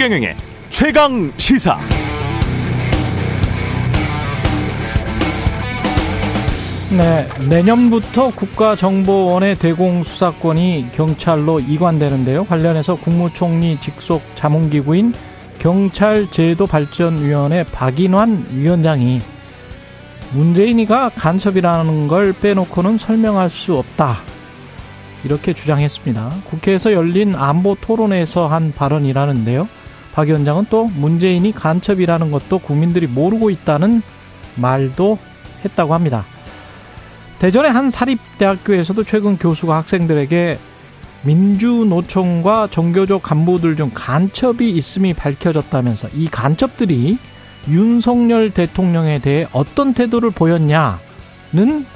최경영의 최강 시사. 네, 내년부터 국가정보원의 대공 수사권이 경찰로 이관되는데요. 관련해서 국무총리 직속 자문기구인 경찰제도발전위원회 박인환 위원장이 문재인이가 간첩이라는 걸 빼놓고는 설명할 수 없다. 이렇게 주장했습니다. 국회에서 열린 안보 토론에서 한 발언이라는데요. 박 위원장은 또 문재인이 간첩이라는 것도 국민들이 모르고 있다는 말도 했다고 합니다. 대전의 한 사립대학교에서도 최근 교수가 학생들에게 민주노총과 정교조 간부들 중 간첩이 있음이 밝혀졌다면서 이 간첩들이 윤석열 대통령에 대해 어떤 태도를 보였냐는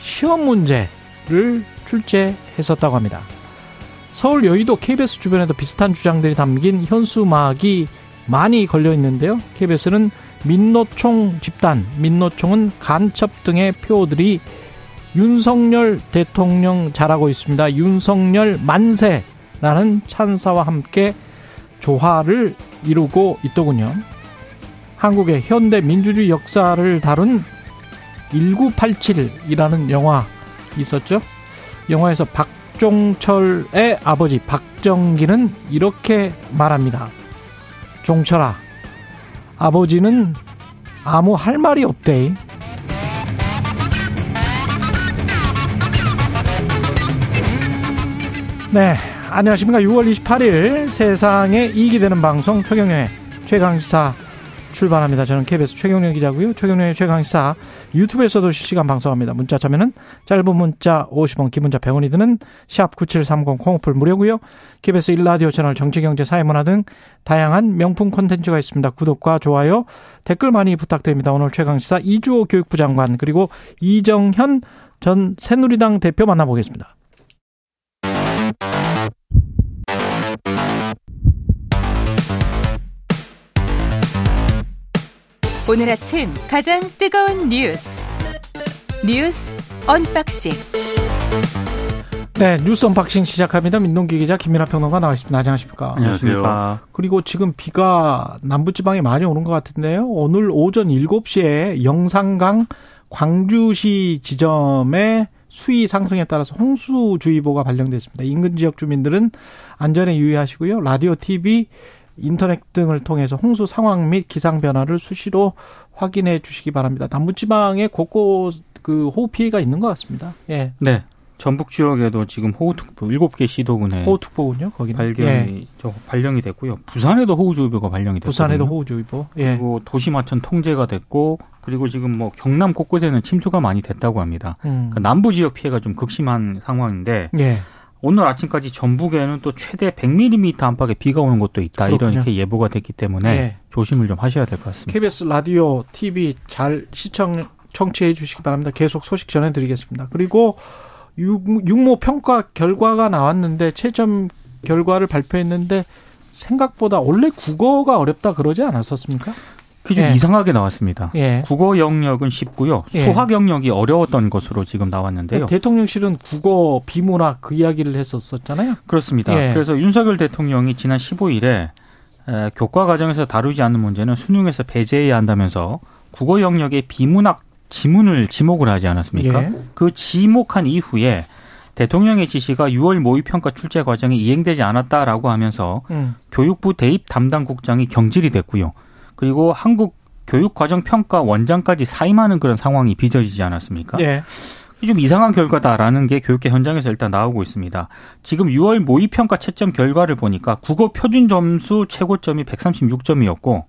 시험 문제를 출제했었다고 합니다. 서울 여의도 KBS 주변에도 비슷한 주장들이 담긴 현수막이 많이 걸려 있는데요. KBS는 민노총 집단, 민노총은 간첩 등의 표들이 윤석열 대통령 잘하고 있습니다. 윤석열 만세라는 찬사와 함께 조화를 이루고 있더군요. 한국의 현대 민주주의 역사를 다룬 1987이라는 영화 있었죠. 영화에서 박 종철의 아버지 박정기는 이렇게 말합니다. 종철아, 아버지는 아무 할 말이 없대. 네, 안녕하십니까. 6월 28일 세상에 이익이 되는 방송 최경련의 최강시사 출발합니다. 저는 KBS 최경련 기자고요. 최경련의 최강시사 유튜브에서도 실시간 방송합니다. 문자 참여는 짧은 문자 50원, 긴 문자 100원이 드는 샵 9730 콩오플 무료고요. KBS 1라디오 채널 정치 경제 사회문화 등 다양한 명품 콘텐츠가 있습니다. 구독과 좋아요, 댓글 많이 부탁드립니다. 오늘 최강시사 이주호 교육부 장관 그리고 이정현 전 새누리당 대표 만나보겠습니다. 오늘 아침 가장 뜨거운 뉴스 뉴스 언박싱 네 뉴스 언박싱 시작합니다. 민동기 기자 김민하 평론가 나와 있습니다. 안녕하십니까? 안녕하세요. 그리고 지금 비가 남부지방에 많이 오는 것 같은데요. 오늘 오전 7시에 영산강 광주시 지점에 수위 상승에 따라서 홍수주의보가 발령됐습니다. 인근 지역 주민들은 안전에 유의하시고요. 라디오, TV, 인터넷 등을 통해서 홍수 상황 및 기상 변화를 수시로 확인해 주시기 바랍니다. 남부지방에 곳곳 그 호우 피해가 있는 것 같습니다. 예. 네. 전북 지역에도 지금 호우특보 7개 시도군에 호우특보군요. 거기는 발령이 예. 저 발령이 됐고요. 부산에도 호우주의보가 발령이 됐고 부산에도 호우주의보. 예. 그리고 도시마천 통제가 됐고 그리고 지금 뭐 경남 곳곳에는 침수가 많이 됐다고 합니다. 음. 그러니까 남부 지역 피해가 좀 극심한 상황인데 예. 오늘 아침까지 전북에는 또 최대 100mm 안팎의 비가 오는 곳도 있다. 그렇군요. 이렇게 예보가 됐기 때문에 예. 조심을 좀 하셔야 될 것 같습니다. KBS 라디오, TV 잘 시청 청취해 주시기 바랍니다. 계속 소식 전해 드리겠습니다. 그리고 육- 육모 평가 결과가 나왔는데 채점 결과를 발표했는데 생각보다 원래 국어가 어렵다 그러지 않았었습니까? 그게 좀 예. 이상하게 나왔습니다. 예. 국어 영역은 쉽고요. 예. 수학 영역이 어려웠던 것으로 지금 나왔는데요. 대통령실은 국어 비문학 그 이야기를 했었었잖아요. 그렇습니다. 예. 그래서 윤석열 대통령이 지난 15일에 에, 교과 과정에서 다루지 않는 문제는 수능에서 배제해야 한다면서 국어 영역의 비문학 지문을 지목을 하지 않았습니까? 예. 그 지목한 이후에 대통령의 지시가 6월 모의평가 출제 과정에 이행되지 않았다라고 하면서 음. 교육부 대입 담당 국장이 경질이 됐고요. 그리고 한국 교육과정평가 원장까지 사임하는 그런 상황이 빚어지지 않았습니까? 예. 좀 이상한 결과다라는 게 교육계 현장에서 일단 나오고 있습니다. 지금 6월 모의평가 채점 결과를 보니까 국어 표준 점수 최고점이 136점이었고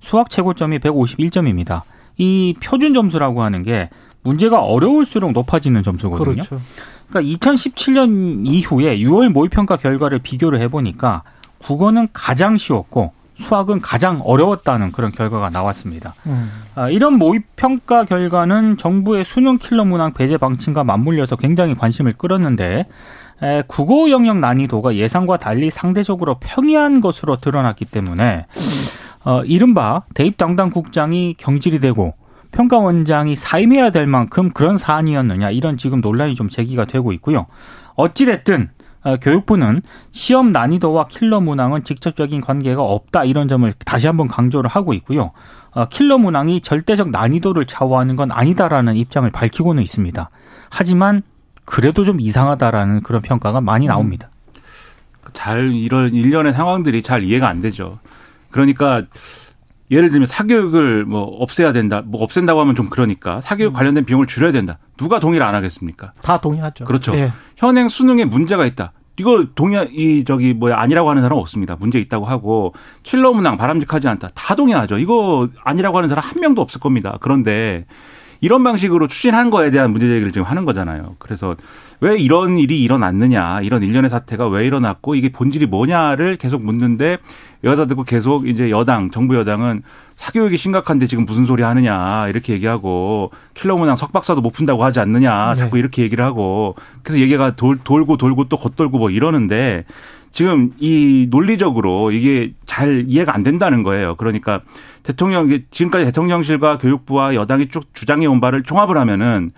수학 최고점이 151점입니다. 이 표준 점수라고 하는 게 문제가 어려울수록 높아지는 점수거든요. 그렇죠. 그러니까 2017년 이후에 6월 모의평가 결과를 비교를 해보니까 국어는 가장 쉬웠고 수학은 가장 어려웠다는 그런 결과가 나왔습니다. 음. 아, 이런 모의 평가 결과는 정부의 수능 킬러 문항 배제 방침과 맞물려서 굉장히 관심을 끌었는데 에, 국어 영역 난이도가 예상과 달리 상대적으로 평이한 것으로 드러났기 때문에 어, 이른바 대입 담당 국장이 경질이 되고 평가원장이 사임해야 될 만큼 그런 사안이었느냐 이런 지금 논란이 좀 제기가 되고 있고요. 어찌됐든 어, 교육부는 시험 난이도와 킬러 문항은 직접적인 관계가 없다 이런 점을 다시 한번 강조를 하고 있고요. 어, 킬러 문항이 절대적 난이도를 좌우하는 건 아니다라는 입장을 밝히고는 있습니다. 하지만 그래도 좀 이상하다라는 그런 평가가 많이 음. 나옵니다. 잘 이런 일련의 상황들이 잘 이해가 안 되죠. 그러니까 예를 들면 사교육을 뭐 없애야 된다. 뭐 없앤다고 하면 좀 그러니까 사교육 관련된 비용을 줄여야 된다. 누가 동의를 안 하겠습니까? 다 동의하죠. 그렇죠. 예. 현행 수능에 문제가 있다. 이거 동의 이 저기 뭐야 아니라고 하는 사람 없습니다. 문제 있다고 하고 킬러 문항 바람직하지 않다. 다 동의하죠. 이거 아니라고 하는 사람 한 명도 없을 겁니다. 그런데 이런 방식으로 추진한 거에 대한 문제 제기를 지금 하는 거잖아요. 그래서 왜 이런 일이 일어났느냐, 이런 일련의 사태가 왜 일어났고 이게 본질이 뭐냐를 계속 묻는데 여자들고 계속 이제 여당, 정부 여당은 사교육이 심각한데 지금 무슨 소리 하느냐 이렇게 얘기하고 킬러 문항 석박사도 못 푼다고 하지 않느냐 자꾸 네. 이렇게 얘기를 하고 그래서 얘기가 돌, 돌고 돌고 또 겉돌고 뭐 이러는데 지금 이 논리적으로 이게 잘 이해가 안 된다는 거예요. 그러니까 대통령 지금까지 대통령실과 교육부와 여당이 쭉 주장해 온 바를 종합을 하면은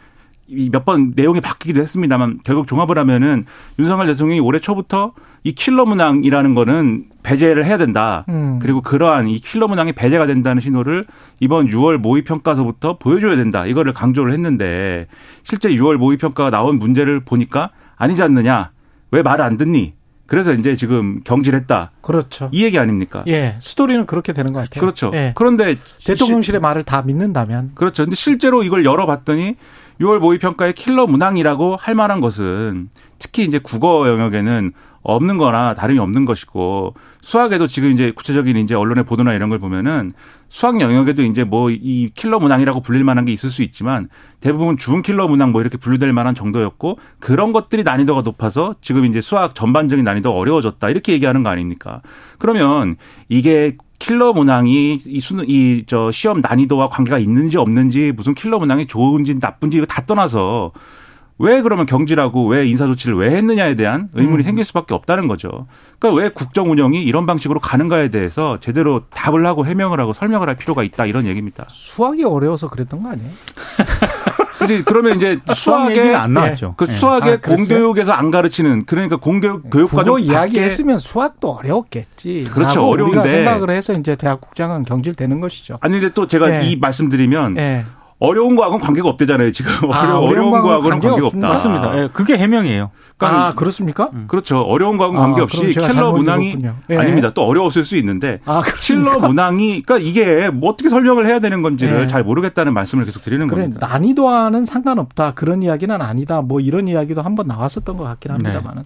몇 번 내용이 바뀌기도 했습니다만 결국 종합을 하면은 윤석열 대통령이 올해 초부터 이 킬러 문항이라는 거는 배제를 해야 된다. 음. 그리고 그러한 이 킬러 문항이 배제가 된다는 신호를 이번 6월 모의 평가서부터 보여줘야 된다. 이거를 강조를 했는데 실제 6월 모의 평가가 나온 문제를 보니까 아니지 않느냐. 왜 말을 안 듣니? 그래서 이제 지금 경질했다. 그렇죠. 이 얘기 아닙니까? 예, 스토리는 그렇게 되는 것 같아요. 그렇죠. 예. 그런데 대통령실의 말을 다 믿는다면 그렇죠. 근데 실제로 이걸 열어봤더니 6월 모의 평가의 킬러 문항이라고 할 만한 것은 특히 이제 국어 영역에는 없는 거나 다름이 없는 것이고 수학에도 지금 이제 구체적인 이제 언론의 보도나 이런 걸 보면은 수학 영역에도 이제 뭐 이 킬러 문항이라고 불릴 만한 게 있을 수 있지만 대부분 준 킬러 문항 뭐 이렇게 분류될 만한 정도였고 그런 것들이 난이도가 높아서 지금 이제 수학 전반적인 난이도가 어려워졌다 이렇게 얘기하는 거 아닙니까? 그러면 이게 킬러 문항이 이 수능 이 저 시험 난이도와 관계가 있는지 없는지 무슨 킬러 문항이 좋은지 나쁜지 이거 다 떠나서 왜 그러면 경질하고 왜 인사 조치를 왜 했느냐에 대한 의문이 생길 수밖에 없다는 거죠. 그러니까 왜 국정 운영이 이런 방식으로 가는가에 대해서 제대로 답을 하고 해명을 하고 설명을 할 필요가 있다 이런 얘기입니다. 수학이 어려워서 그랬던 거 아니에요? 그지 그러면 이제 수학 수학에 안 나왔죠. 그 예. 수학에 아? 공교육에서 안 가르치는 그러니까 공교육 교육 국어 과정 이야기했으면 수학도 어려웠겠지. 그렇죠. 어려운데. 생각을 해서 이제 대학 국장은 경질되는 것이죠. 아니 근데 또 제가 예. 이 말씀드리면 예. 어려운 거하고는 관계가 없대잖아요 지금 아, 어려운, 어려운 거하고는 관계가 관계가. 없다. 맞습니다. 예, 그게 해명이에요. 그러니까 아 그렇습니까? 그렇죠. 어려운 거하고는 아, 관계없이 제가 킬러 문항이. 예. 아닙니다. 또 어려웠을 수 있는데 아? 킬러 문항이 그러니까 이게 뭐 어떻게 설명을 해야 되는 건지를 예. 잘 모르겠다는 말씀을 계속 드리는 그래 겁니다. 난이도와는 상관없다 그런 이야기는 아니다 뭐 이런 이야기도 한번 나왔었던 것 같긴 네. 합니다만은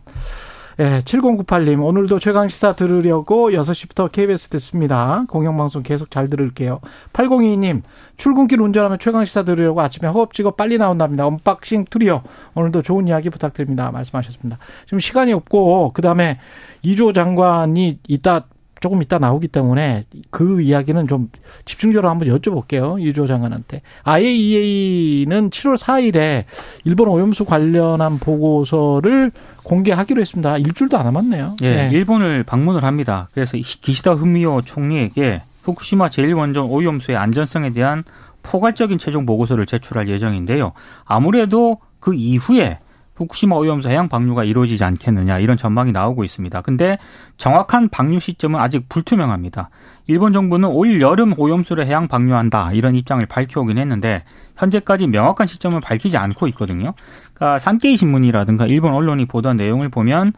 예, 7098님 오늘도 최강 시사 들으려고 6시부터 KBS 듣습니다. 공영방송 계속 잘 들을게요. 8022님 출근길 운전하면 최강 시사 들으려고 아침에 허겁지겁 빨리 나온답니다. 언박싱 투리어 오늘도 좋은 이야기 부탁드립니다. 말씀하셨습니다. 지금 시간이 없고 그 다음에 이조 장관이 이따 조금 이따 나오기 때문에 그 이야기는 좀 집중적으로 한번 여쭤볼게요. 이조 장관한테. IAEA는 7월 4일에 일본 오염수 관련한 보고서를 공개하기로 했습니다. 일주일도 안 남았네요. 예, 네. 일본을 방문을 합니다. 그래서 이 기시다 후미오 총리에게 후쿠시마 제1원전 오염수의 안전성에 대한 포괄적인 최종 보고서를 제출할 예정인데요. 아무래도 그 이후에 후쿠시마 오염수 해양 방류가 이루어지지 않겠느냐 이런 전망이 나오고 있습니다. 근데 정확한 방류 시점은 아직 불투명합니다. 일본 정부는 올 여름 오염수를 해양 방류한다 이런 입장을 밝혀오긴 했는데 현재까지 명확한 시점을 밝히지 않고 있거든요. 그러니까 산케이 신문이라든가 일본 언론이 보도한 내용을 보면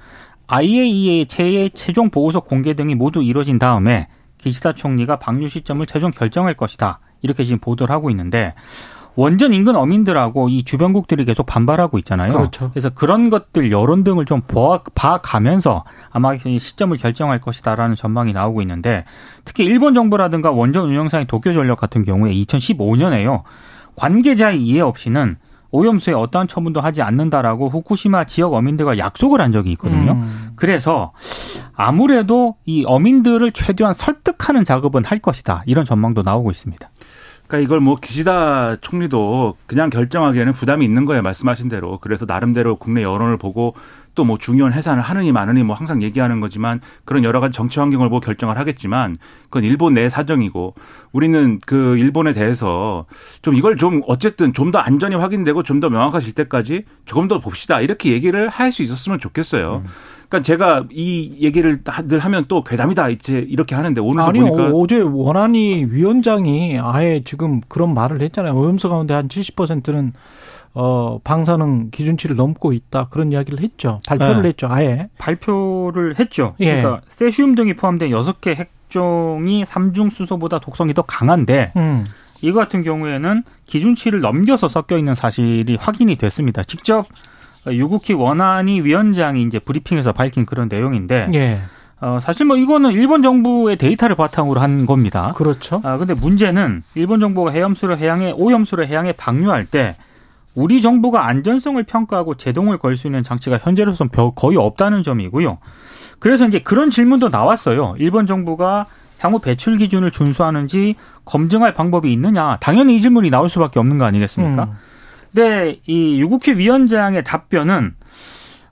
IAEA의 최 최종 보고서 공개 등이 모두 이뤄진 다음에 기시다 총리가 방류 시점을 최종 결정할 것이다. 이렇게 지금 보도를 하고 있는데 원전 인근 어민들하고 이 주변국들이 계속 반발하고 있잖아요. 그렇죠. 그래서 그런 것들 여론 등을 좀 보아, 봐가면서 아마 이 시점을 결정할 것이다라는 전망이 나오고 있는데 특히 일본 정부라든가 원전 운영사인 도쿄 전력 같은 경우에 2015년에요. 관계자의 이해 없이는 오염수에 어떠한 처분도 하지 않는다라고 후쿠시마 지역 어민들과 약속을 한 적이 있거든요. 음. 그래서 아무래도 이 어민들을 최대한 설득하는 작업은 할 것이다. 이런 전망도 나오고 있습니다. 그러니까 이걸 뭐 기시다 총리도 그냥 결정하기에는 부담이 있는 거예요. 말씀하신 대로. 그래서 나름대로 국내 여론을 보고 미국도 뭐 중요한 해산을 하느니 마느니 뭐 항상 얘기하는 거지만 그런 여러 가지 정치 환경을 보고 결정을 하겠지만 그건 일본 내 사정이고 우리는 그 일본에 대해서 좀 이걸 좀 어쨌든 좀 더 안전이 확인되고 좀 더 명확해질 때까지 조금 더 봅시다 이렇게 얘기를 할 수 있었으면 좋겠어요. 음. 그러니까 제가 이 얘기를 늘 하면 또 괴담이다 이제 이렇게 하는데 오늘도 아니, 보니까 어제 원안이 위원장이 아예 지금 그런 말을 했잖아요. 오염수 가운데 한 70%는 어, 방사능 기준치를 넘고 있다. 그런 이야기를 했죠. 발표를 네. 했죠. 아예. 발표를 했죠. 예. 그러니까 세슘 등이 포함된 6개 핵종이 삼중 수소보다 독성이 더 강한데 음. 이거 같은 경우에는 기준치를 넘겨서 섞여 있는 사실이 확인이 됐습니다. 직접 유국희 원안위 위원장이 이제 브리핑에서 밝힌 그런 내용인데 예. 어, 사실 뭐 이거는 일본 정부의 데이터를 바탕으로 한 겁니다. 그렇죠. 아, 근데 문제는 일본 정부가 해염수를 해양에, 오염수를 해양에 방류할 때 우리 정부가 안전성을 평가하고 제동을 걸 수 있는 장치가 현재로서는 거의 없다는 점이고요. 그래서 이제 그런 질문도 나왔어요. 일본 정부가 향후 배출 기준을 준수하는지 검증할 방법이 있느냐. 당연히 이 질문이 나올 수밖에 없는 거 아니겠습니까? 음. 근데 이 유국희 위원장의 답변은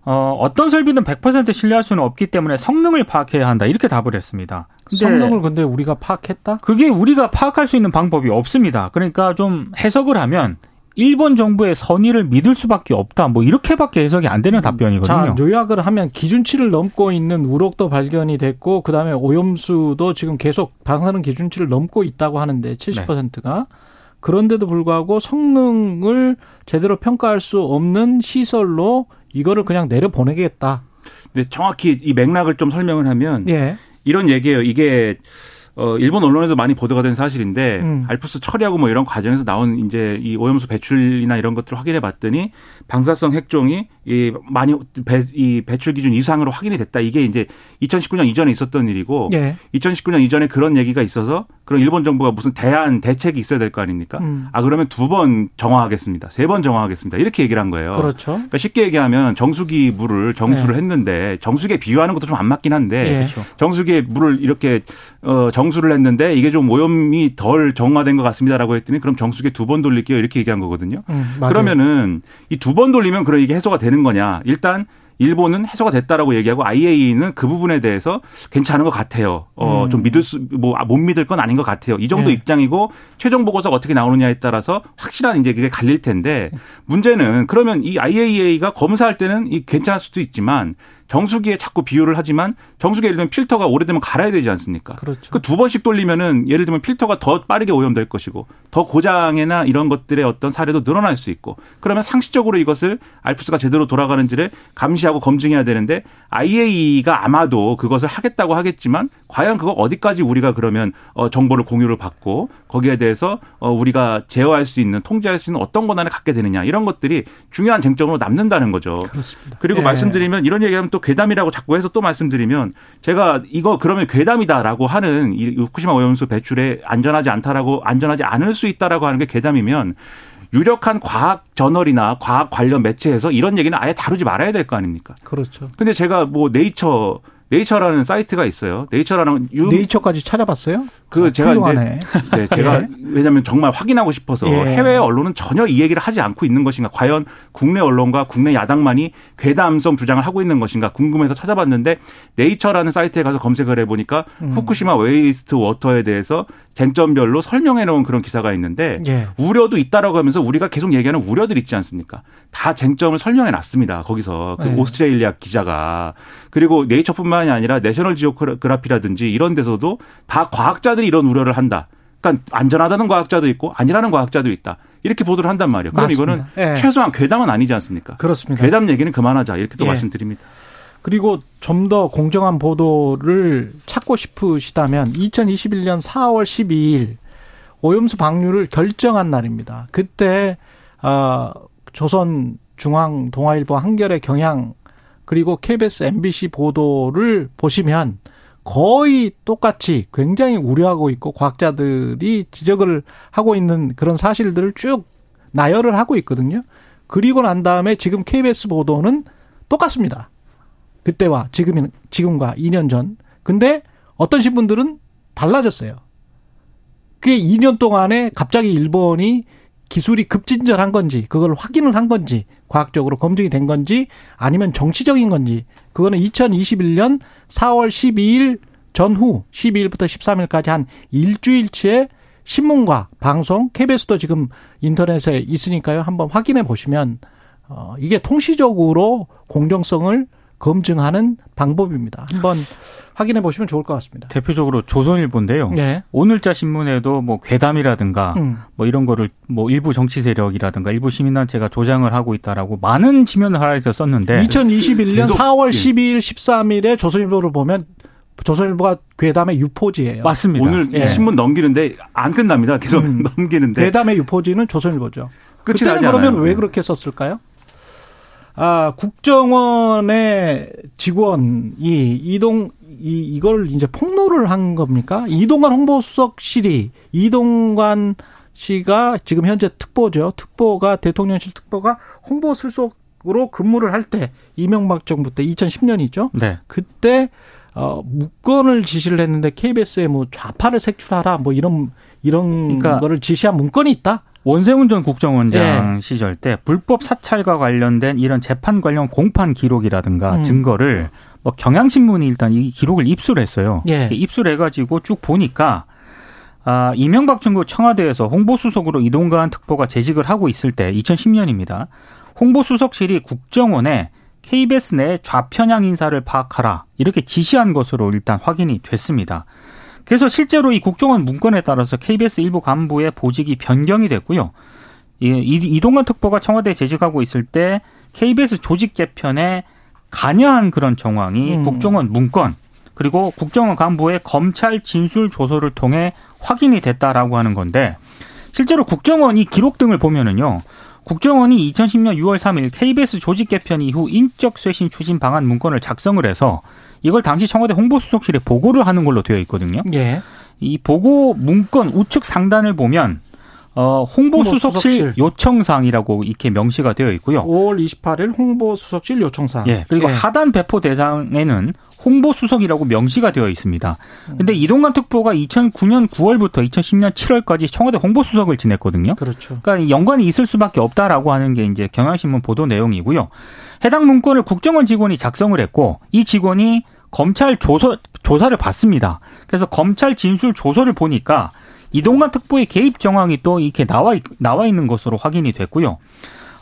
어, 어떤 설비든 100% 신뢰할 수는 없기 때문에 성능을 파악해야 한다. 이렇게 답을 했습니다. 근데 성능을 근데 우리가 파악했다? 그게 우리가 파악할 수 있는 방법이 없습니다. 그러니까 좀 해석을 하면 일본 정부의 선의를 믿을 수밖에 없다. 뭐 이렇게밖에 해석이 안 되는 답변이거든요. 자, 요약을 하면 기준치를 넘고 있는 우럭도 발견이 됐고 그다음에 오염수도 지금 계속 방사능 기준치를 넘고 있다고 하는데 70%가 네. 그런데도 불구하고 성능을 제대로 평가할 수 없는 시설로 이거를 그냥 내려 보내겠다. 네, 정확히 이 맥락을 좀 설명을 하면 예. 이런 얘기예요. 이게 어, 일본 언론에도 많이 보도가 된 사실인데, 음. 알프스 처리하고 뭐 이런 과정에서 나온 이제 이 오염수 배출이나 이런 것들을 확인해 봤더니, 방사성 핵종이 이 많이 배, 이 배출 기준 이상으로 확인이 됐다. 이게 이제 2019년 이전에 있었던 일이고, 예. 2019년 이전에 그런 얘기가 있어서, 그럼 일본 정부가 무슨 대안, 대책이 있어야 될 거 아닙니까? 음. 아, 그러면 두 번 정화하겠습니다. 세 번 정화하겠습니다. 이렇게 얘기를 한 거예요. 그렇죠. 그러니까 쉽게 얘기하면 정수기 물을 정수를 예. 했는데, 정수기에 비유하는 것도 좀 안 맞긴 한데, 예. 정수기에 물을 이렇게, 어, 정 정수를 했는데 이게 좀 오염이 덜 정화된 것 같습니다라고 했더니 그럼 정수기 두번 돌릴게요 이렇게 얘기한 거거든요. 음, 그러면은 이 두 번 돌리면 그럼 이게 해소가 되는 거냐? 일단 일본은 해소가 됐다라고 얘기하고 IAEA는 그 부분에 대해서 괜찮은 것 같아요. 어, 음. 좀 믿을 수, 뭐, 못 믿을 건 아닌 것 같아요. 이 정도 네. 입장이고 최종 보고서가 어떻게 나오느냐에 따라서 확실한 이제 그게 갈릴 텐데 문제는 그러면 이 IAEA가 검사할 때는 이 괜찮을 수도 있지만 정수기에 자꾸 비유를 하지만 정수기 예를 들면 필터가 오래되면 갈아야 되지 않습니까? 그렇죠. 그 두 번씩 돌리면은 예를 들면 필터가 더 빠르게 오염될 것이고 더 고장이나 이런 것들의 어떤 사례도 늘어날 수 있고 그러면 상시적으로 이것을 알프스가 제대로 돌아가는지를 감시하고 검증해야 되는데 IAEA가 아마도 그것을 하겠다고 하겠지만 과연 그거 어디까지 우리가 그러면 어 정보를 공유를 받고 거기에 대해서 어 우리가 제어할 수 있는 통제할 수 있는 어떤 권한을 갖게 되느냐 이런 것들이 중요한 쟁점으로 남는다는 거죠. 그렇습니다. 그리고 예. 말씀드리면 이런 얘기하면 또 괴담이라고 자꾸 해서 또 말씀드리면 제가 이거 그러면 괴담이다라고 하는 이 후쿠시마 오염수 배출에 안전하지 않다라고 안전하지 않을 수 있다라고 하는 게 괴담이면 유력한 과학 저널이나 과학 관련 매체에서 이런 얘기는 아예 다루지 말아야 될 거 아닙니까? 그렇죠. 근데 제가 뭐 네이처 네이처라는 사이트가 있어요. 네이처라는 유... 네이처까지 찾아봤어요? 그 아, 제가 훌륭하네. 이제 네, 제가 예. 왜냐하면 정말 확인하고 싶어서 예. 해외 언론은 전혀 이 얘기를 하지 않고 있는 것인가? 과연 국내 언론과 국내 야당만이 괴담성 주장을 하고 있는 것인가 궁금해서 찾아봤는데 네이처라는 사이트에 가서 검색을 해보니까 음. 후쿠시마 waste water에 대해서 쟁점별로 설명해 놓은 그런 기사가 있는데 예. 우려도 있다라고 하면서 우리가 계속 얘기하는 우려들 있지 않습니까? 다 쟁점을 설명해 놨습니다. 거기서 그 예. 오스트레일리아 기자가 그리고 네이처뿐만이 아니라 내셔널 지오그라피라든지 이런 데서도 다 과학자들이 이런 우려를 한다. 그러니까 안전하다는 과학자도 있고 아니라는 과학자도 있다. 이렇게 보도를 한단 말이에요. 그럼 맞습니다. 이거는 예. 최소한 괴담은 아니지 않습니까? 그렇습니다. 괴담 얘기는 그만하자 이렇게 또 예. 말씀드립니다. 그리고 좀 더 공정한 보도를 찾고 싶으시다면 2021년 4월 12일 오염수 방류를 결정한 날입니다. 그때 어, 조선 중앙 동아일보 한겨레 경향 그리고 KBS MBC 보도를 보시면 거의 똑같이 굉장히 우려하고 있고 과학자들이 지적을 하고 있는 그런 사실들을 쭉 나열을 하고 있거든요. 그리고 난 다음에 지금 KBS 보도는 똑같습니다. 그때와 지금 지금과 2년 전. 근데 어떤 신분들은 달라졌어요. 그게 2년 동안에 갑자기 일본이 기술이 급진전한 건지 그걸 확인을 한 건지 과학적으로 검증이 된 건지 아니면 정치적인 건지 그거는 2021년 4월 12일 전후 12일부터 13일까지 한 일주일치의 신문과 방송 KBS도 지금 인터넷에 있으니까요. 한번 확인해 보시면 어 이게 통시적으로 공정성을 검증하는 방법입니다. 한번 확인해 보시면 좋을 것 같습니다. 대표적으로 조선일보인데요. 네. 오늘자 신문에도 뭐 괴담이라든가 음. 뭐 이런 거를 뭐 일부 정치 세력이라든가 일부 시민단체가 조장을 하고 있다라고 많은 지면을 하나에서 썼는데 2021년 계속, 4월 예. 12일 13일에 조선일보를 보면 조선일보가 괴담의 유포지예요. 맞습니다. 오늘 예. 신문 넘기는데 안 끝납니다. 계속 음. 넘기는데 괴담의 유포지는 조선일보죠. 끝이 그때는 그러면. 왜 그렇게 썼을까요? 아, 국정원의 직원이 이동 이 이걸 이제 폭로를 한 겁니까? 이동관 홍보수석실이 이동관 씨가 지금 현재 특보죠. 특보가 대통령실 특보가 홍보수석으로 근무를 할 때 이명박 정부 때 2010년이죠. 네. 그때 어 문건을 지시를 했는데 KBS에 뭐 좌파를 색출하라 뭐 이런 이런 그러니까 거를 지시한 문건이 있다. 원세훈 전 국정원장 예. 시절 때 불법 사찰과 관련된 이런 재판 관련 공판 기록이라든가 음. 증거를 뭐 경향신문이 일단 이 기록을 입수를 했어요. 예. 입수해가지고 쭉 보니까 아, 이명박 정부 청와대에서 홍보수석으로 이동관 특보가 재직을 하고 있을 때 2010년입니다. 홍보수석실이 국정원에 KBS 내 좌편향 인사를 파악하라 이렇게 지시한 것으로 일단 확인이 됐습니다. 그래서 실제로 이 국정원 문건에 따라서 KBS 일부 간부의 보직이 변경이 됐고요. 이 이- 이동관 특보가 청와대에 재직하고 있을 때 KBS 조직 개편에 관여한 그런 정황이 음. 국정원 문건 그리고 국정원 간부의 검찰 진술 조서를 통해 확인이 됐다라고 하는 건데 실제로 국정원 이 기록 등을 보면은요. 국정원이 2010년 6월 3일 KBS 조직 개편 이후 인적 쇄신 추진 방안 문건을 작성을 해서 이걸 당시 청와대 홍보수석실에 보고를 하는 걸로 되어 있거든요. 예. 이 보고 문건 우측 상단을 보면 어, 홍보수석실 홍보수석실. 요청사항이라고 이렇게 명시가 되어 있고요. 5월 28일 홍보수석실 요청사항. 예. 그리고 예. 하단 배포 대상에는 홍보수석이라고 명시가 되어 있습니다. 근데 이동관 특보가 2009년 9월부터 2010년 7월까지 청와대 홍보수석을 지냈거든요. 그렇죠. 그러니까 이 연관이 있을 수밖에 없다라고 하는 게 이제 경향신문 보도 내용이고요. 해당 문건을 국정원 직원이 작성을 했고 이 직원이 검찰 조서 조사를 받습니다. 그래서 검찰 진술 조서를 보니까 이동관 특보의 개입 정황이 또 이렇게 나와 있- 나와 있는 것으로 확인이 됐고요.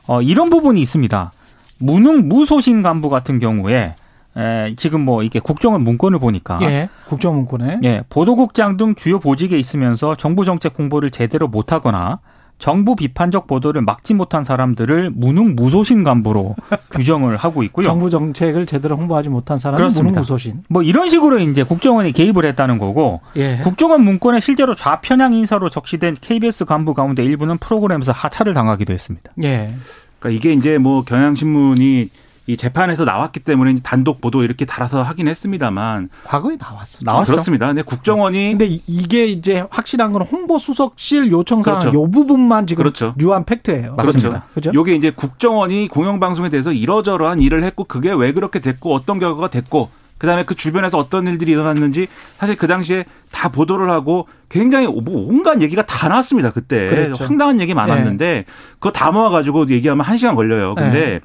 어, 이런 부분이 있습니다. 무능 무소신 간부 같은 경우에 에, 지금 뭐 이게 국정원 문건을 보니까 예. 국정문건에. 예, 보도국장 등 주요 보직에 있으면서 정부 정책 홍보를 제대로 못하거나 정부 비판적 보도를 막지 못한 사람들을 무능 무소신 간부로 규정을 하고 있고요. 정부 정책을 제대로 홍보하지 못한 사람은 그렇습니다. 무능 무소신. 뭐 이런 식으로 이제 국정원이 개입을 했다는 거고 예. 국정원 문건에 실제로 좌편향 인사로 적시된 KBS 간부 가운데 일부는 프로그램에서 하차를 당하기도 했습니다. 예. 그러니까 이게 이제 뭐 경향신문이 이 재판에서 나왔기 때문에 단독 보도 이렇게 달아서 하긴 했습니다만 과거에 나왔어. 나왔어. 그렇습니다. 근데 국정원이 근데 이- 이게 이제 확실한 건 홍보 수석실 요청 사항 그렇죠. 요 부분만 지금 그렇죠. 유한 팩트예요. 맞습니다. 그렇죠. 그죠? 요게 이제 국정원이 공영방송에 대해서 이러저러한 일을 했고 그게 왜 그렇게 됐고 어떤 결과가 됐고 그다음에 그 주변에서 어떤 일들이 일어났는지 사실 그 당시에 다 보도를 하고 굉장히 뭐 온갖 얘기가 다 나왔습니다 그때 그랬죠. 황당한 얘기 많았는데 그거 다 모아가지고 얘기하면 한 시간 걸려요. 근데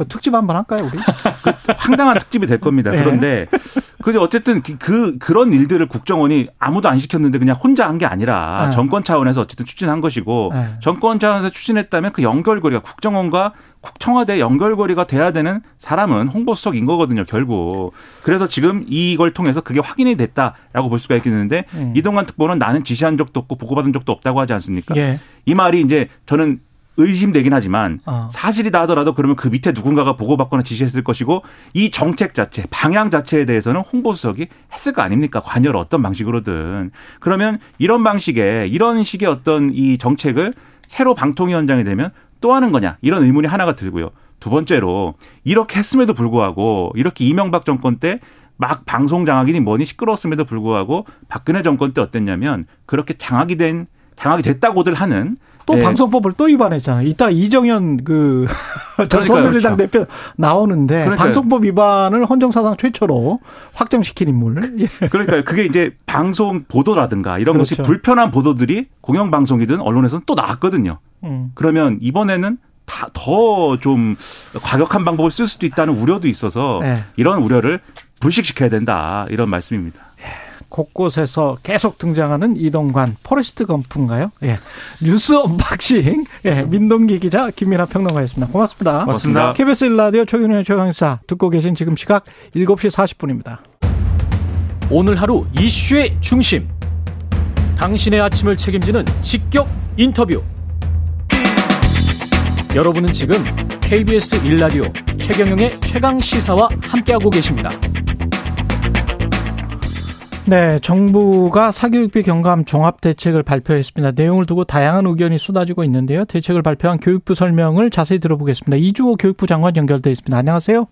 그 특집 한번 할까요, 우리? 그 황당한 특집이 될 겁니다. 네. 그런데 그 어쨌든 그, 그 그런 일들을 국정원이 아무도 안 시켰는데 그냥 혼자 한 게 아니라 네. 정권 차원에서 어쨌든 추진한 것이고 네. 정권 차원에서 추진했다면 그 연결고리가 국정원과 국- 청와대 연결고리가 돼야 되는 사람은 홍보수석인 거거든요, 결국. 그래서 지금 이걸 통해서 그게 확인이 됐다라고 볼 수가 있겠는데 음. 이동관 특보는 나는 지시한 적도 없고 보고받은 적도 없다고 하지 않습니까? 예. 이 말이 이제 저는 의심되긴 하지만 어. 사실이다 하더라도 그러면 그 밑에 누군가가 보고받거나 지시했을 것이고 이 정책 자체, 방향 자체에 대해서는 홍보수석이 했을 거 아닙니까? 관여를 어떤 방식으로든. 그러면 이런 방식의 이런 식의 어떤 이 정책을 새로 방통위원장이 되면 또 하는 거냐? 이런 의문이 하나가 들고요. 두 번째로 이렇게 했음에도 불구하고 이렇게 이명박 정권 때막 방송 장악이니 뭐니 시끄러웠음에도 불구하고 박근혜 정권 때 어땠냐면 그렇게 장악이 된 당하게 됐다고들 하는 또 예. 방송법을 또 위반했잖아요. 이따 이정현 그 전선들당 그렇죠. 대표 나오는데 그러니까요. 방송법 위반을 헌정사상 최초로 확정시킨 인물. 예. 그러니까 그게 이제 방송 보도라든가 이런 것이 그렇죠. 불편한 보도들이 공영방송이든 언론에서는 또 나왔거든요. 음. 그러면 이번에는 다 더 좀 과격한 방법을 쓸 수도 있다는 우려도 있어서 네. 이런 우려를 불식시켜야 된다 이런 말씀입니다. 곳곳에서 계속 등장하는 이동관 포레스트 검프인가요? 예. 뉴스 unboxing. 예. 민동기 기자 김민아 평론가였습니다. 고맙습니다. 고맙습니다. KBS 1라디오 최경영의 최강시사 듣고 계신 지금 시각 7시 40분입니다. 오늘 하루 이슈의 중심. 당신의 아침을 책임지는 직격 인터뷰. 여러분은 지금 KBS 일라디오 최경영의 최강 시사와 함께하고 계십니다. 네, 정부가 사교육비 경감 종합 대책을 발표했습니다. 내용을 두고 다양한 의견이 쏟아지고 있는데요. 대책을 발표한 교육부 설명을 자세히 들어보겠습니다. 이주호 교육부 장관 연결돼 있습니다. 안녕하세요.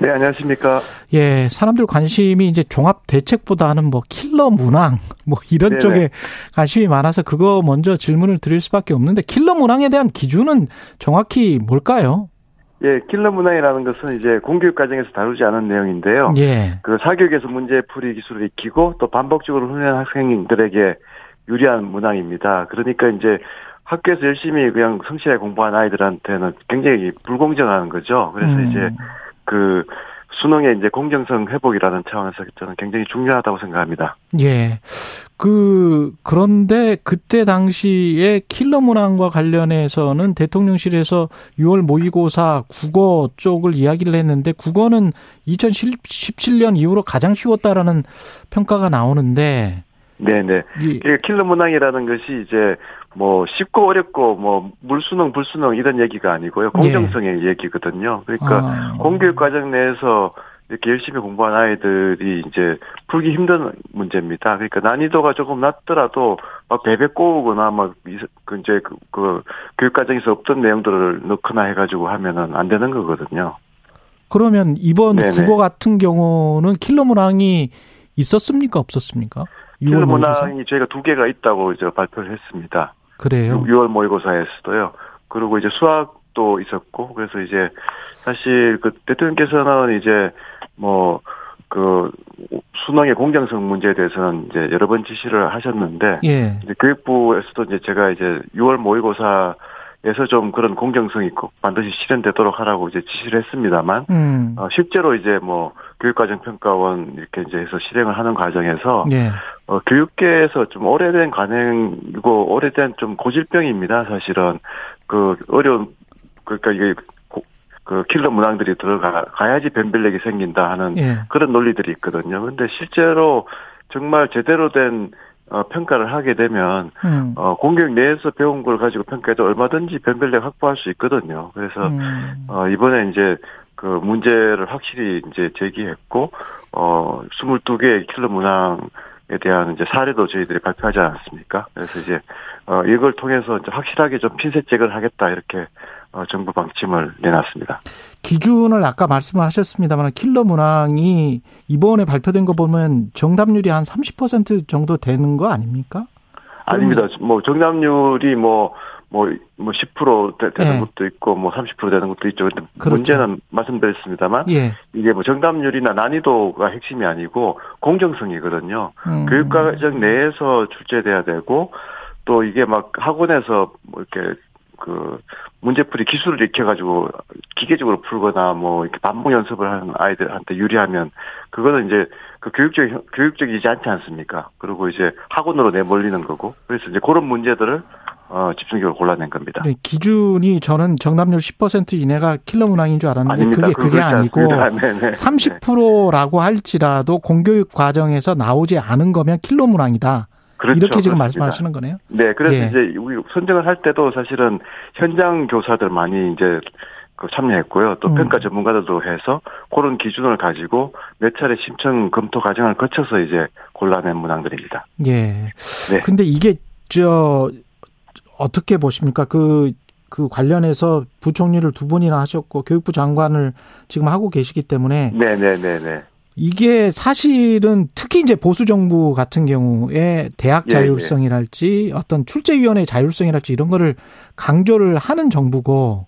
네, 안녕하십니까. 예, 사람들 관심이 이제 종합 대책보다는 뭐 킬러 문항 뭐 이런 네네. 쪽에 관심이 많아서 그거 먼저 질문을 드릴 수밖에 없는데 킬러 문항에 대한 기준은 정확히 뭘까요? 예, 킬러 문항이라는 것은 이제 공교육 과정에서 다루지 않은 내용인데요. 예. 그 사교육에서 문제 풀이 기술을 익히고 또 반복적으로 훈련한 학생들에게 유리한 문항입니다. 그러니까 이제 학교에서 열심히 그냥 성실하게 공부한 아이들한테는 굉장히 불공정한 거죠. 그래서 음. 이제 그 수능의 이제 공정성 회복이라는 차원에서 저는 굉장히 중요하다고 생각합니다. 예. 그, 그런데 그때 당시에 킬러 문항과 관련해서는 대통령실에서 6월 모의고사 국어 쪽을 이야기를 했는데 국어는 2017년 이후로 가장 쉬웠다라는 평가가 나오는데 네네. 이, 그 킬러 문항이라는 것이 이제 뭐 쉽고 어렵고 뭐 물수능 불수능 이런 얘기가 아니고요 공정성의 얘기거든요. 그러니까 아. 공교육 과정 내에서 이렇게 열심히 공부한 아이들이 이제 풀기 힘든 문제입니다. 그러니까 난이도가 조금 낮더라도 막 베베 꼬우거나 막 이- 그 이제 그, 그 교육 과정에서 없던 내용들을 넣거나 해가지고 하면은 안 되는 거거든요. 그러면 이번 네네. 국어 같은 경우는 킬러 문항이 있었습니까? 없었습니까? 킬러 6월 모의고사? 문항이 저희가 두 개가 있다고 이제 발표를 했습니다. 그래요. 6 월 모의고사에서도요. 그리고 이제 수학도 있었고 그래서 이제 사실 그 대통령께서는 이제 뭐 그 수능의 공정성 문제에 대해서는 이제 여러 번 지시를 하셨는데 예. 이제 교육부에서도 이제 제가 이제 6월 모의고사 에서 좀 그런 공정성이 있고 반드시 실현되도록 하라고 이제 지시를 했습니다만 음. 어, 실제로 이제 뭐 교육과정평가원 이렇게 이제 해서 실행을 하는 과정에서 예. 어, 교육계에서 좀 오래된 관행이고 오래된 좀 고질병입니다. 사실은 그 어려운 그러니까 이게 고- 그 킬러 문항들이 들어가 가야지 변별력이 생긴다 하는 예. 그런 논리들이 있거든요. 근데 실제로 정말 제대로 된 어, 평가를 하게 되면 음. 어, 공교육 내에서 배운 걸 가지고 평가해도 얼마든지 변별력 확보할 수 있거든요. 그래서 음. 어, 이번에 이제 그 문제를 확실히 이제 제기했고, 어, 22개의 킬러 문항에 대한 이제 사례도 저희들이 발표하지 않았습니까? 그래서 이제, 어, 이걸 통해서 이제 확실하게 좀 핀셋잭을 하겠다, 이렇게, 어, 정부 방침을 내놨습니다. 기준을 아까 말씀하셨습니다만 킬러 문항이 이번에 발표된 거 보면 정답률이 한 30% 정도 되는 거 아닙니까? 아닙니다. 뭐, 정답률이 뭐, 뭐, 뭐, 10% 되, 는 네. 것도 있고, 뭐, 30% 되는 것도 있죠. 근데 그렇죠. 문제는 말씀드렸습니다만, 예. 이게 뭐 정답률이나 난이도가 핵심이 아니고, 공정성이거든요. 음. 교육과정 내에서 출제돼야 되고 또 이게 막 학원에서 뭐 이렇게 그 문제풀이 기술을 익혀가지고 기계적으로 풀거나 뭐 이렇게 반복 연습을 하는 아이들한테 유리하면 그거는 이제 그 교육적 교육적이지 않지 않습니까? 그리고 이제 학원으로 내몰리는 거고 그래서 이제 그런 문제들을 어 집중적으로 골라낸 겁니다. 네, 기준이 저는 정답률 10% 이내가 킬러 문항인 줄 알았는데 아닙니다. 그게 그게 아니고 않습니다. 네네. 30%라고 할지라도 공교육 과정에서 나오지 않은 거면 킬러 문항이다. 그렇죠. 이렇게 지금 그렇습니다. 말씀하시는 거네요. 네, 그래서 예. 이제 우리 선정을 할 때도 사실은 현장 교사들 많이 이제 그 참여했고요. 또 음. 평가 전문가들도 해서 그런 기준을 가지고 몇 차례 심청 검토 과정을 거쳐서 이제 골라낸 문항들입니다. 예. 네. 근데 이게 저 어떻게 보십니까? 그, 그 관련해서 부총리를 두 번이나 하셨고 교육부 장관을 지금 하고 계시기 때문에 네, 네, 네, 네. 이게 사실은 특히 이제 보수 정부 같은 경우에 대학 예, 자율성이랄지 어떤 출제위원회 자율성이랄지 이런 거를 강조를 하는 정부고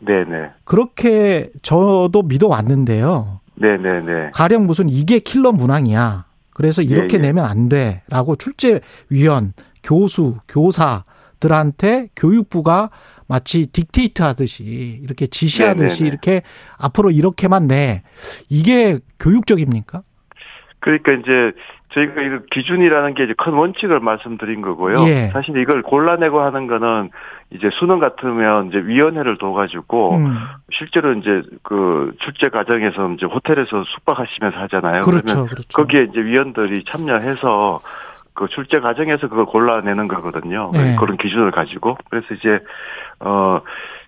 네네. 그렇게 저도 믿어 왔는데요. 네네네. 가령 무슨 이게 킬러 문항이야. 그래서 이렇게 예, 예. 내면 안 돼라고 출제위원, 교수, 교사 들한테 교육부가 마치 딕테이트 하듯이 이렇게 지시하듯이 네네네. 이렇게 앞으로 이렇게만 내. 이게 교육적입니까? 그러니까 이제 저희가 이거 기준이라는 게 이제 큰 원칙을 말씀드린 거고요. 예. 사실 이걸 골라내고 하는 거는 이제 수능 같으면 이제 위원회를 둬가지고 음, 실제로 이제 그 출제 과정에서 이제 호텔에서 숙박하시면서 하잖아요. 그렇죠, 그러면 그렇죠. 거기에 이제 위원들이 참여해서 그 출제 과정에서 그걸 골라내는 거거든요. 네. 그런 기준을 가지고. 그래서 이제, 어,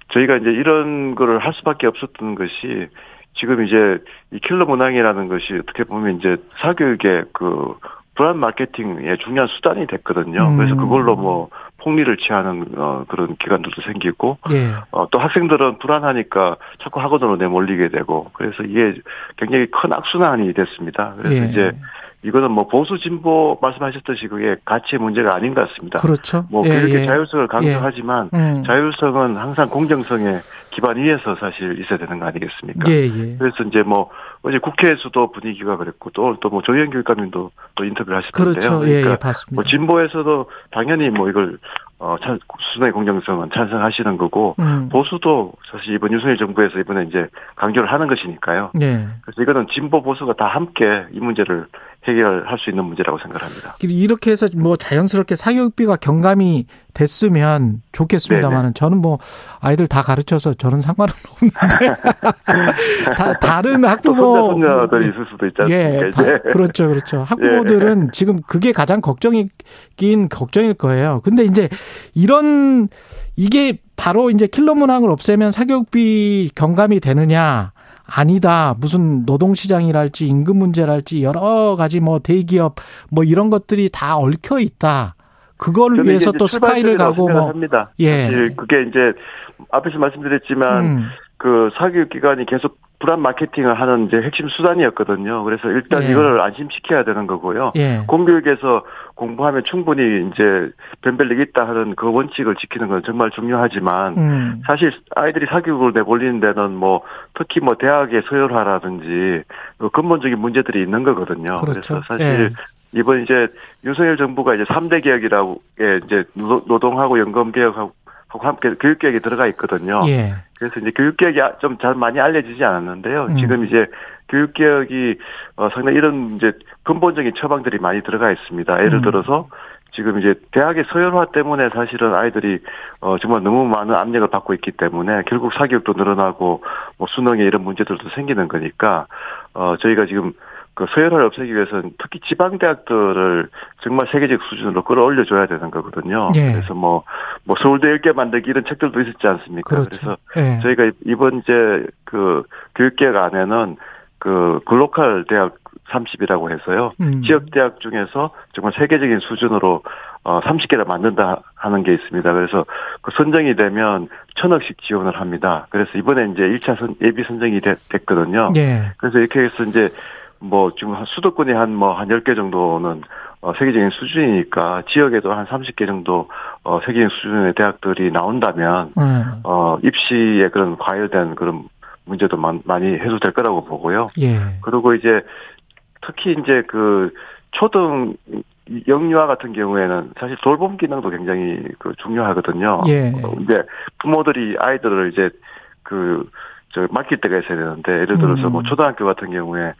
저희가 이제 이런 거를 할 수밖에 없었던 것이 지금 이제 이 킬러 문항이라는 것이 어떻게 보면 이제 사교육의 그 브랜드 마케팅의 중요한 수단이 됐거든요. 음. 그래서 그걸로 뭐 폭리를 취하는 어, 그런 기관들도 생기고 예. 어, 또 학생들은 불안하니까 자꾸 학원으로 내몰리게 되고 그래서 이게 굉장히 큰 악순환이 됐습니다. 그래서 예. 이제 이거는 뭐 보수 진보 말씀하셨듯이 그게 가치의 문제가 아닌 것 같습니다. 그렇죠. 뭐 예, 교육의 예. 자율성을 강조하지만 음. 자율성은 항상 공정성의 기반 위에서 사실 있어야 되는 거 아니겠습니까? 예, 예. 그래서 이제 뭐 어제 국회에서도 분위기가 그랬고 또또뭐 조현 교육감님도 또 인터뷰를 하셨던데요. 그렇죠. 예, 그러니까 예, 봤습니다. 뭐 진보에서도 당연히 뭐 이걸 어 찬, 수능의 공정성은 찬성하시는 거고 음. 보수도 사실 이번 윤석열 정부에서 이번에 이제 강조를 하는 것이니까요. 예. 그래서 이거는 진보 보수가 다 함께 이 문제를 해결할 수 있는 문제라고 생각합니다. 이렇게 해서 뭐 자연스럽게 사교육비가 경감이 됐으면 좋겠습니다만은 저는 뭐 아이들 다 가르쳐서 저는 상관은 없는데 다 다른 또 학부모 손자 손녀들이 있을 수도 있지 않습니까? 예, 다-. 그렇죠, 그렇죠. 학부모들은 지금 그게 가장 걱정이긴 걱정일 거예요. 근데 이제 이런 이게 바로 이제 킬러 문항을 없애면 사교육비 경감이 되느냐? 아니다. 무슨 노동시장이랄지 임금 문제랄지 여러 가지 뭐 대기업 뭐 이런 것들이 다 얽혀 있다. 그거를 저는 위해서 또 스카이를 가고 뭐 생각합니다. 예. 그게 이제 앞에서 말씀드렸지만 음, 그 사교육 기관이 계속 불안 마케팅을 하는 이제 핵심 수단이었거든요. 그래서 일단 예. 이걸 안심시켜야 되는 거고요. 예. 공교육에서 공부하면 충분히 이제 변별력이 있다 하는 그 원칙을 지키는 건 정말 중요하지만 음. 사실 아이들이 사교육을 내몰리는 데는 뭐 특히 뭐 대학의 서열화라든지 그 근본적인 문제들이 있는 거거든요. 그렇죠. 래서 사실 예. 이번 이제 윤석열 정부가 이제 3대 개혁이라고 예, 이제 노- 노동하고 연금 개혁하고 하고 함께 교육 개혁이 들어가 있거든요. 예. 그래서 이제 교육 개혁이 좀 잘 많이 알려지지 않았는데요. 음. 지금 이제 교육 개혁이 어 상당히 이런 이제 근본적인 처방들이 많이 들어가 있습니다. 예를 음. 들어서 지금 이제 대학의 서열화 때문에 사실은 아이들이 어 정말 너무 많은 압력을 받고 있기 때문에 결국 사교육도 늘어나고 뭐 수능에 이런 문제들도 생기는 거니까 어 저희가 지금 그 서열화를 없애기 위해서는 특히 지방 대학들을 정말 세계적 수준으로 끌어올려 줘야 되는 거거든요. 예. 그래서 뭐뭐 서울대 10개 만들기 이런 책들도 있었지 않습니까? 그렇죠. 그래서 예. 저희가 이번 이제 그 교육개혁 안에는 그 글로컬 대학 30이라고 해서요. 음. 지역 대학 중에서 정말 세계적인 수준으로 어 30개를 만든다 하는 게 있습니다. 그래서 그 선정이 되면 천억씩 지원을 합니다. 그래서 이번에 이제 1차 선, 예비 선정이 됐, 됐거든요. 예. 그래서 이렇게 해서 이제 뭐 지금 한 수도권이 한 뭐한 10개 정도는 어 세계적인 수준이니까 지역에도 한 30개 정도 어 세계적인 수준의 대학들이 나온다면 예. 어, 입시에 그런 과열된 그런 문제도 많, 많이 해소될 거라고 보고요. 예. 그리고 이제 특히 이제 그 초등 영유아 같은 경우에는 사실 돌봄 기능도 굉장히 그 중요하거든요. 예. 어, 이제 부모들이 아이들을 이제 그, 저, 맡길 때가 있어야 되는데, 예를 들어서 음. 뭐 초등학교 같은 경우에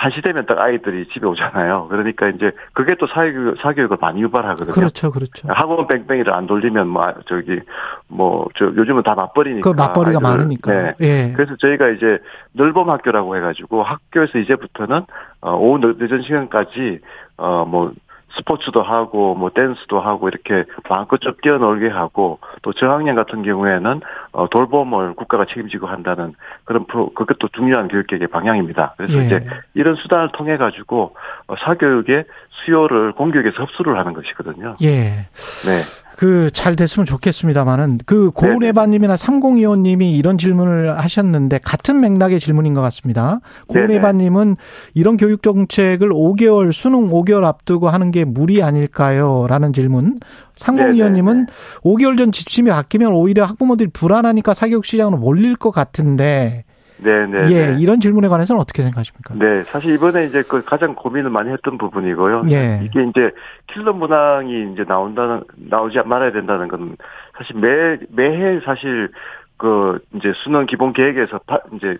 한시 되면 딱 아이들이 집에 오잖아요. 그러니까 이제 그게 또 사교육, 사교육을 많이 유발하거든요. 그렇죠, 그렇죠. 학원 뺑뺑이를 안 돌리면 뭐 아, 저기 뭐 저 요즘은 다 맞벌이니까 그 맞벌이가 아이들을- 많으니까. 네. 예. 그래서 저희가 이제 늘봄 학교라고 해가지고 학교에서 이제부터는 어, 오후 늦- 늦은 시간까지 어 뭐 스포츠도 하고 뭐 댄스도 하고 이렇게 마음껏 좀 뛰어놀게 하고 또 저학년 같은 경우에는 어 돌봄을 국가가 책임지고 한다는 그런 프로 그것도 중요한 교육계의 방향입니다. 그래서 예. 이제 이런 수단을 통해 가지고 어, 사교육의 수요를 공교육에서 흡수를 하는 것이거든요. 예. 네. 그 잘 됐으면 좋겠습니다만은 그 고은혜바님이나 삼공이호님이 이런 질문을 하셨는데 같은 맥락의 질문인 것 같습니다. 고은혜바님은 이런 교육 정책을 5개월 수능 5개월 앞두고 하는 게 무리 아닐까요?라는 질문. 상공위원님은 5개월 전 지침이 바뀌면 오히려 학부모들이 불안하니까 사교육 시장으로 몰릴 것 같은데 네 네. 예, 이런 질문에 관해서는 어떻게 생각하십니까? 네, 사실 이번에 이제 그 가장 고민을 많이 했던 부분이고요. 예. 이게 이제 킬러 문항이 이제 나온다는 나오지 말아야 된다는 건 사실 매 매해 사실 그 이제 수능 기본 계획에서 바, 이제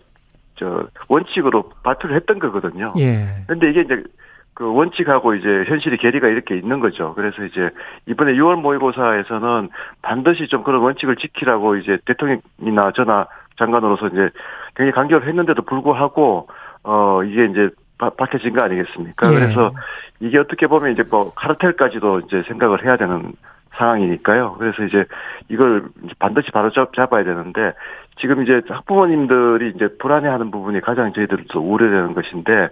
저 원칙으로 발표를 했던 거거든요. 예. 근데 이게 이제 그 원칙하고 이제 현실의 괴리가 이렇게 있는 거죠. 그래서 이제 이번에 6월 모의고사에서는 반드시 좀 그런 원칙을 지키라고 이제 대통령이나 저나 장관으로서 이제 굉장히 강조를 했는데도 불구하고 어 이게 이제 바, 밝혀진 거 아니겠습니까? 예. 그래서 이게 어떻게 보면 이제 뭐 카르텔까지도 이제 생각을 해야 되는 상황이니까요. 그래서 이제 이걸 이제 반드시 바로 잡, 잡아야 되는데 지금 이제 학부모님들이 이제 불안해하는 부분이 가장 저희들도 우려되는 것인데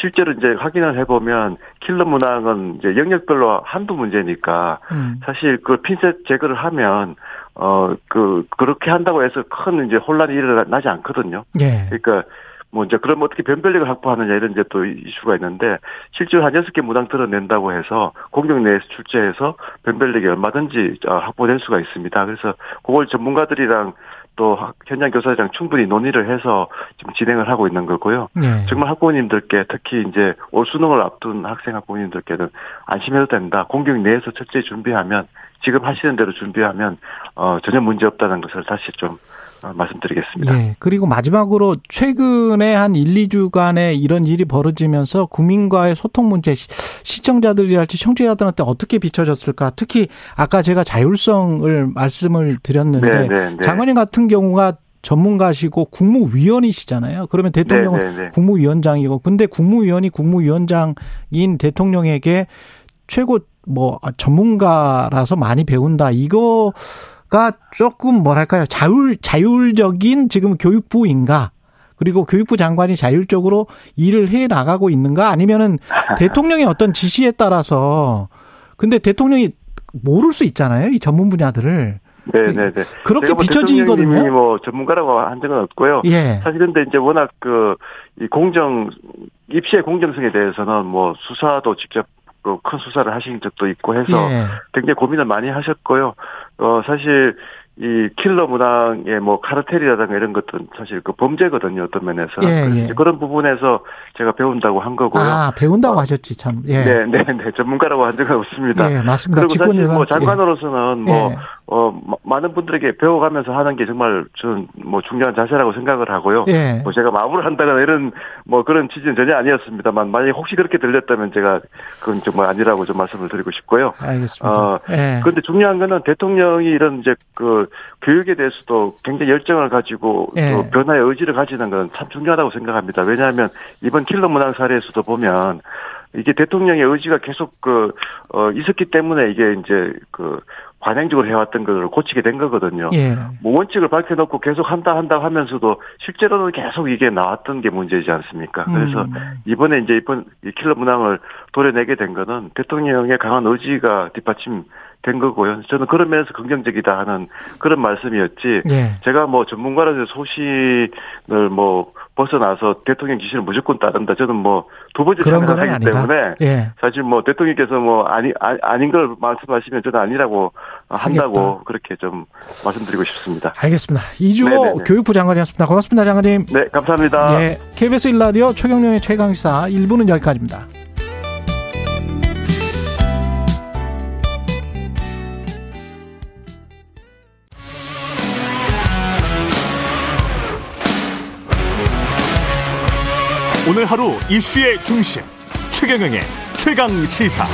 실제로 이제 확인을 해보면 킬러 문항은 이제 영역별로 한두 문제니까 음. 사실 그 핀셋 제거를 하면 어 그 그렇게 한다고 해서 큰 이제 혼란이 일어나지 않거든요. 예. 그러니까 뭐 이제 그럼 어떻게 변별력을 확보하느냐 이런 이제 또 이슈가 있는데 실제로 한 여섯 개 문항 드러낸다고 해서 공격 내에서 출제해서 변별력이 얼마든지 어, 확보될 수가 있습니다. 그래서 그걸 전문가들이랑 또 학- 현장 교사들이랑 충분히 논의를 해서 지금 진행을 하고 있는 거고요. 예. 정말 학부모님들께 특히 이제 올 수능을 앞둔 학생 학부모님들께는 안심해도 된다. 공격 내에서 철저히 준비하면 지금 하시는 대로 준비하면 어 전혀 문제 없다는 것을 다시 좀 어, 말씀드리겠습니다. 예. 그리고 마지막으로 최근에 한 1, 2주간에 이런 일이 벌어지면서 국민과의 소통 문제 시- 시청자들이랄지 청취자들한테 어떻게 비춰졌을까? 특히 아까 제가 자율성을 말씀을 드렸는데 네, 네, 네. 장관님 같은 경우가 전문가시고 국무위원이시잖아요. 그러면 대통령은 네, 네, 네. 국무위원장이고 근데 국무위원이 국무위원장인 대통령에게 최고 뭐 아, 전문가라서 많이 배운다. 이거 가 조금 뭐랄까요? 자율 자율적인 지금 교육부인가? 그리고 교육부 장관이 자율적으로 일을 해 나가고 있는가? 아니면은 대통령의 어떤 지시에 따라서 근데 대통령이 모를 수 있잖아요. 이 전문 분야들을. 네네네. 그렇게 제가 뭐 비춰지거든요. 뭐 전문가라고 한 적은 없고요. 예. 사실 근데 이제 워낙 그 이 공정 입시의 공정성에 대해서는 뭐 수사도 직접 그큰 수사를 하신 적도 있고 해서 예. 굉장히 고민을 많이 하셨고요. 어 사실 이 킬러 문항의 뭐 카르텔이라든가 이런 것들은 사실 그 범죄거든요 어떤 면에서 예, 예. 그런 부분에서 제가 배운다고 한 거고요. 아, 배운다고 어, 하셨지, 참. 예. 네, 네, 네. 전문가라고 한 적은 없습니다. 예, 맞습니다. 그리고 사실. 뭐 장관으로서는 뭐 예. 어, 마- 많은 분들에게 배워가면서 하는 게 정말 저는 뭐 중요한 자세라고 생각을 하고요. 예. 뭐 제가 마음을 한다거나 이런 뭐 그런 취지는 전혀 아니었습니다만 만약에 혹시 그렇게 들렸다면 제가 그건 정말 아니라고 좀 말씀을 드리고 싶고요. 알겠습니다. 어, 예. 그런데 중요한 거는 대통령이 이런 이제 그 교육에 대해서도 굉장히 열정을 가지고 예. 또 변화의 의지를 가지는 건 참 중요하다고 생각합니다. 왜냐하면 이번 킬러 문항 사례에서도 보면 이게 대통령의 의지가 계속 그, 어, 있었기 때문에 이게 이제 그 관행적으로 해왔던 것을 고치게 된 거거든요. 예. 뭐 원칙을 밝혀놓고 계속 한다 한다 하면서도 실제로는 계속 이게 나왔던 게 문제이지 않습니까? 그래서 음. 이번에 이제 이번 이 킬러 문항을 도려내게 된 거는 대통령의 강한 의지가 뒷받침 된 거고요. 저는 그런 면에서 긍정적이다 하는 그런 말씀이었지. 예. 제가 뭐 전문가로서 소신을 뭐 벗어나서 대통령 지시를 무조건 따른다. 저는 뭐 두 번째 아니다. 때문에 예. 사실 뭐 대통령께서 뭐 아니 아, 아닌 걸 말씀하시면 저는 아니라고 한다고 하겠다. 그렇게 좀 말씀드리고 싶습니다. 알겠습니다. 이주호 네네네. 교육부 장관이었습니다. 고맙습니다, 장관님. 네, 감사합니다. 예. KBS 일라디오 최경령의 최강시사 1부는 여기까지입니다. 오늘 하루 이슈의 중심 최경영의 최강 시사.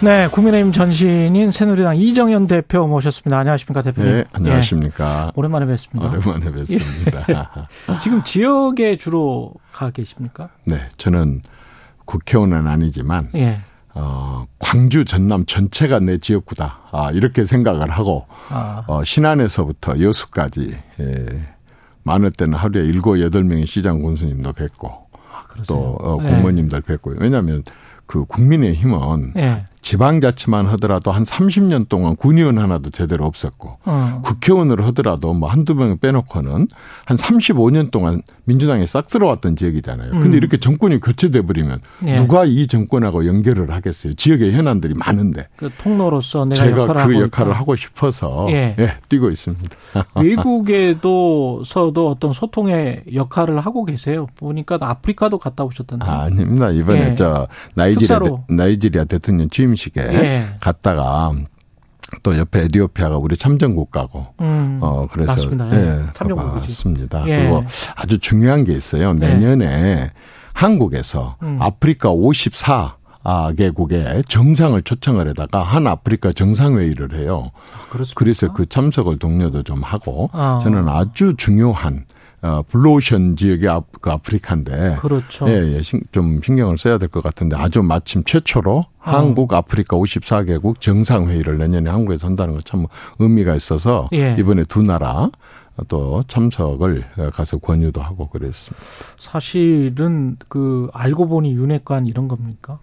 네, 국민의힘 전신인 새누리당 이정현 대표 모셨습니다. 안녕하십니까, 대표님. 네, 안녕하십니까. 예, 오랜만에 뵙습니다. 오랜만에 뵙습니다. 지금 지역에 주로 가 계십니까? 네, 저는 국회의원은 아니지만 예. 어, 광주 전남 전체가 내 지역구다. 아, 이렇게 생각을 하고 아, 어, 신안에서부터 여수까지 예, 많을 때는 하루에 일곱 여덟 명의 시장 군수님도 뵙고 그러세요. 또 어, 예. 공무원님들 뵙고 왜냐하면 그 국민의힘은 예. 지방자치만 하더라도 한 30년 동안 군의원 하나도 제대로 없었고 어. 국회의원으로 하더라도 뭐 한두 명 빼놓고는 한 35년 동안 민주당에 싹 들어왔던 지역이잖아요. 근데 음. 이렇게 정권이 교체돼 버리면 예. 누가 이 정권하고 연결을 하겠어요? 지역의 현안들이 많은데 그 통로로서 내가 제가 역할을 그 하고 역할을 있다. 하고 싶어서 예. 예, 뛰고 있습니다. 외국에도서도 어떤 소통의 역할을 하고 계세요. 보니까 아프리카도 갔다 오셨던데. 아, 아닙니다. 이번에 예. 저 나이지리아 나이지리아 대통령 취임 식에 예. 갔다가 또 옆에 에디오피아가 우리 참전 국가고 음, 어 그래서 맞습니다. 예, 예. 참여국이지. 가봤습니다. 예. 그리고 아주 중요한 게 있어요. 내년에 한국에서 음. 아프리카 54 아, 개국의 정상을 초청을 해다가 한 아프리카 정상회의를 해요. 그렇습니까? 그래서 그 참석을 동료도 좀 하고 아. 저는 아주 중요한 어, 블루오션 지역의 아, 그 아프리카인데 그렇죠. 예, 예, 신- 좀 신경을 써야 될 것 같은데 아주 마침 최초로 아. 한국 아프리카 54개국 정상회의를 내년에 한국에서 한다는 건 참 의미가 있어서 예. 이번에 두 나라 또 참석을 가서 권유도 하고 그랬습니다. 사실은 그 알고 보니 윤회관 이런 겁니까?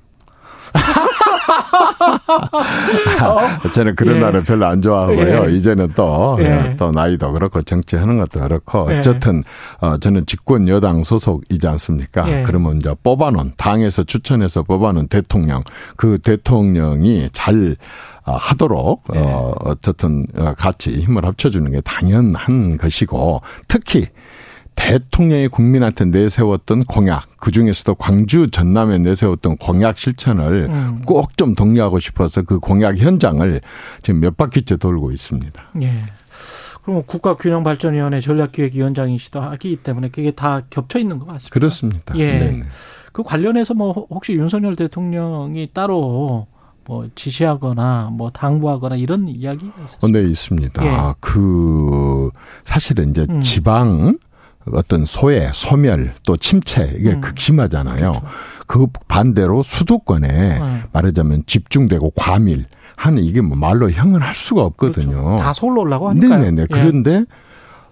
저는 그런 예. 날을 별로 안 좋아하고요. 예. 이제는 또, 예. 또 나이도 그렇고 정치하는 것도 그렇고 예. 어쨌든 어, 저는 집권 여당 소속이지 않습니까? 예. 그러면 이제 뽑아놓은 당에서 추천해서 뽑아놓은 대통령 그 대통령이 잘 아, 하도록 예. 어, 어쨌든 어, 같이 힘을 합쳐주는 게 당연한 것이고 특히 대통령이 국민한테 내세웠던 공약, 그 중에서도 광주 전남에 내세웠던 공약 실천을 음. 꼭좀 독려하고 싶어서 그 공약 현장을 지금 몇 바퀴째 돌고 있습니다. 예. 그럼 국가균형발전위원회 전략기획위원장이시다 하기 때문에 그게 다 겹쳐 있는 것 같습니다. 그렇습니다. 예. 네네. 그 관련해서 뭐 혹시 윤석열 대통령이 따로 뭐 지시하거나 뭐 당부하거나 이런 이야기 있었어요? 어, 네, 있습니다. 예. 그, 사실은 이제 음. 지방, 어떤 소외, 소멸, 또 침체, 이게 음. 극심하잖아요. 그 반대로 수도권에 네. 말하자면 집중되고 과밀 하는 이게 뭐 말로 형언할 수가 없거든요. 그렇죠. 다 서울로 오려고 하니까요. 네네네. 예. 그런데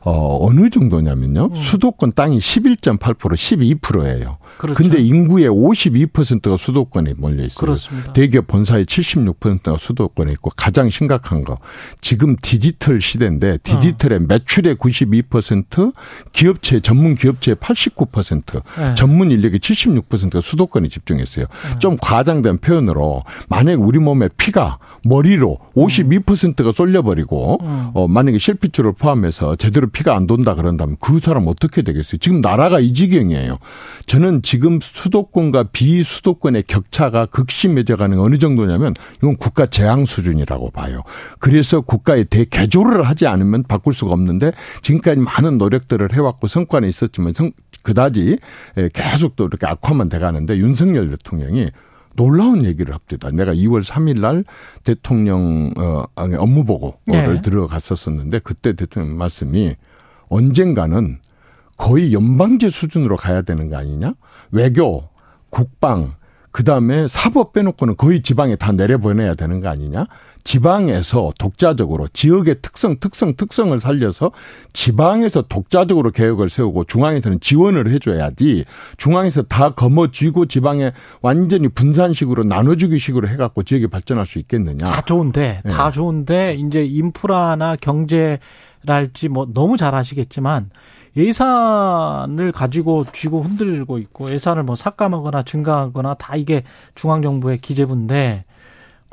어, 어느 정도냐면요. 음. 수도권 땅이 11.8% 12%예요. 그렇죠. 근데 인구의 52%가 수도권에 몰려 있어요. 그렇습니다. 대기업 본사의 76%가 수도권에 있고 가장 심각한 거 지금 디지털 시대인데 디지털의 매출의 92% 기업체 전문 기업체의 89% 네. 전문 인력의 76%가 수도권에 집중했어요. 좀 과장된 표현으로 만약 우리 몸에 피가 머리로 52%가 쏠려버리고 음. 어 만약에 실핏줄을 포함해서 제대로 피가 안 돈다 그런다면 그 사람 어떻게 되겠어요? 지금 나라가 이 지경이에요. 저는 지금 수도권과 비수도권의 격차가 극심해져 가는 어느 정도냐면 이건 국가 재앙 수준이라고 봐요. 그래서 국가의 대개조를 하지 않으면 바꿀 수가 없는데 지금까지 많은 노력들을 해왔고 성과는 있었지만 성, 그다지 예, 계속 또 이렇게 악화만 돼가는데 윤석열 대통령이 놀라운 얘기를 합니다. 내가 2월 3일 날 대통령 어 업무 보고를 네. 들어갔었었는데 그때 대통령 말씀이 언젠가는 거의 연방제 수준으로 가야 되는 거 아니냐? 외교, 국방, 그 다음에 사법 빼놓고는 거의 지방에 다 내려보내야 되는 거 아니냐? 지방에서 독자적으로 지역의 특성, 특성, 특성을 살려서 지방에서 독자적으로 계획을 세우고 중앙에서는 지원을 해줘야지 중앙에서 다 거머쥐고 지방에 완전히 분산식으로 나눠주기 식으로 해갖고 지역이 발전할 수 있겠느냐? 다 좋은데 네. 다 좋은데 이제 인프라나 경제랄지 뭐 너무 잘 아시겠지만 예산을 가지고 쥐고 흔들고 있고 예산을 뭐 삭감하거나 증가하거나 다 이게 중앙 정부의 기재부인데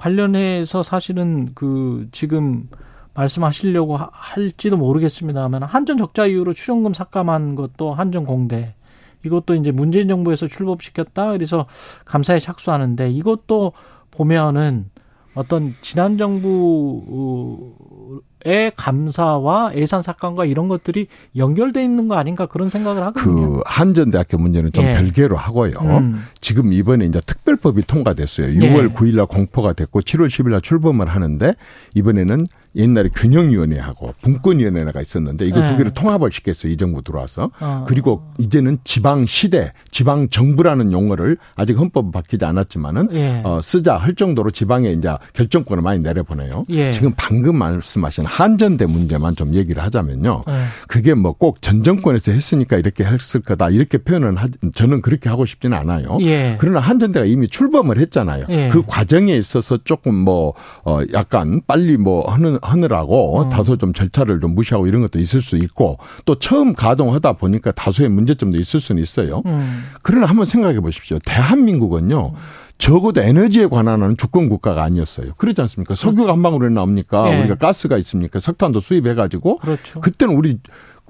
관련해서 사실은 그 지금 말씀하시려고 하- 할지도 모르겠습니다만 한전 적자 이후로 출연금 삭감한 것도 한전 공대 이것도 이제 문재인 정부에서 출범시켰다. 그래서 감사에 착수하는데 이것도 보면은 어떤 지난 정부 의 감사와 예산 삭감과 이런 것들이 연결돼 있는 거 아닌가 그런 생각을 하거든요. 그 한전대학교 문제는 좀 예. 별개로 하고요. 음. 지금 이번에 이제 특별법이 통과됐어요. 예. 6월 9일 날 공포가 됐고 7월 10일 날 출범을 하는데 이번에는 옛날에 균형위원회하고 분권위원회가 있었는데 이거 예. 두 개를 통합을 시켰어요. 이 정부 들어와서. 어. 그리고 이제는 지방 시대, 지방 정부라는 용어를 아직 헌법 바뀌지 않았지만은 예. 어, 쓰자 할 정도로 지방에 이제 결정권을 많이 내려보내요. 예. 지금 방금 말씀하신 한전대 문제만 좀 얘기를 하자면요. 네. 그게 뭐 꼭 전 정권에서 했으니까 이렇게 했을 거다 이렇게 표현은 하, 저는 그렇게 하고 싶지는 않아요. 예. 그러나 한전대가 이미 출범을 했잖아요. 예. 그 과정에 있어서 조금 뭐 어 약간 빨리 뭐 하는 하느라고 어. 다소 좀 절차를 좀 무시하고 이런 것도 있을 수 있고 또 처음 가동하다 보니까 다소의 문제점도 있을 수는 있어요. 음. 그러나 한번 생각해 보십시오. 대한민국은요. 적어도 에너지에 관한 주권 국가가 아니었어요. 그렇지 않습니까? 석유가 한 방울에 나옵니까? 예. 우리가 가스가 있습니까? 석탄도 수입해 가지고 그렇죠. 그때는 우리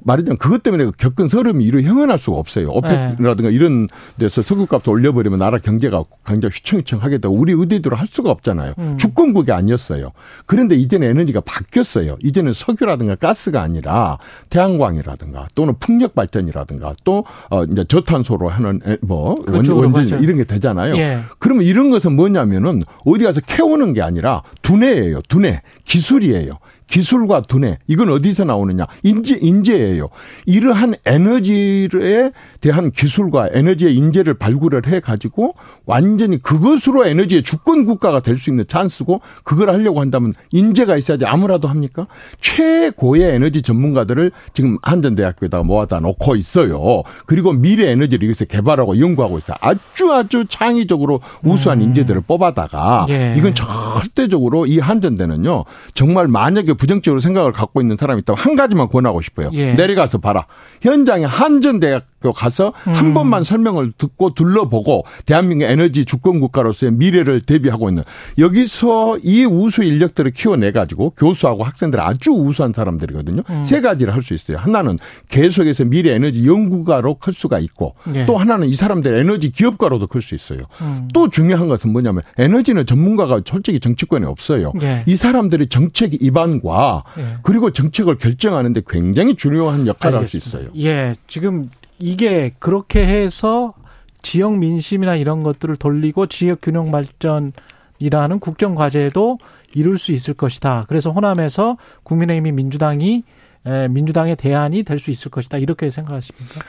말하자면 그것 때문에 겪은 서름이 이루 형언할 수가 없어요. 오펙이라든가 이런 데서 석유값을 올려버리면 나라 경제가 굉장히 휘청휘청하게 되고 우리 의대대로 할 수가 없잖아요. 음. 주권국이 아니었어요. 그런데 이제는 에너지가 바뀌었어요. 이제는 석유라든가 가스가 아니라 태양광이라든가 또는 풍력 발전이라든가 또 어, 이제 저탄소로 하는 에- 뭐 원- 원전. 이런 게 되잖아요. 예. 그러면 이런 것은 뭐냐면은 어디 가서 캐오는 게 아니라 두뇌예요. 두뇌. 기술이에요. 기술과 두뇌. 이건 어디서 나오느냐? 인재, 인재예요. 이러한 에너지에 대한 기술과 에너지의 인재를 발굴을 해 가지고 완전히 그것으로 에너지의 주권 국가가 될 수 있는 찬스고 그걸 하려고 한다면 인재가 있어야지 아무라도 합니까? 최고의 에너지 전문가들을 지금 한전대학교에다가 모아다 놓고 있어요. 그리고 미래 에너지를 여기서 개발하고 연구하고 있어요. 아주 아주 창의적으로 우수한 인재들을 뽑아다가 예. 이건 절대적으로 이 한전대는요. 정말 만약에 부정적으로 생각을 갖고 있는 사람이 있다면 한 가지만 권하고 싶어요. 예. 내려가서 봐라. 현장에 한전대학 교 가서 한 음. 번만 설명을 듣고 둘러보고 대한민국 에너지 주권 국가로서의 미래를 대비하고 있는 여기서 이 우수 인력들을 키워내 가지고 교수하고 학생들 아주 우수한 사람들이거든요. 음. 세 가지를 할 수 있어요. 하나는 계속해서 미래 에너지 연구가로 클 수가 있고 예. 또 하나는 이 사람들 에너지 기업가로도 클 수 있어요. 음. 또 중요한 것은 뭐냐면 에너지는 전문가가 솔직히 정치권에 없어요. 예. 이 사람들이 정책 입안과 예. 그리고 정책을 결정하는데 굉장히 중요한 역할을 할 수 있어요. 예, 지금 이게 그렇게 해서 지역 민심이나 이런 것들을 돌리고 지역 균형 발전이라는 국정 과제도 이룰 수 있을 것이다. 그래서 호남에서 국민의힘이 민주당이 에, 민주당의 대안이 될 수 있을 것이다. 이렇게 생각하십니까?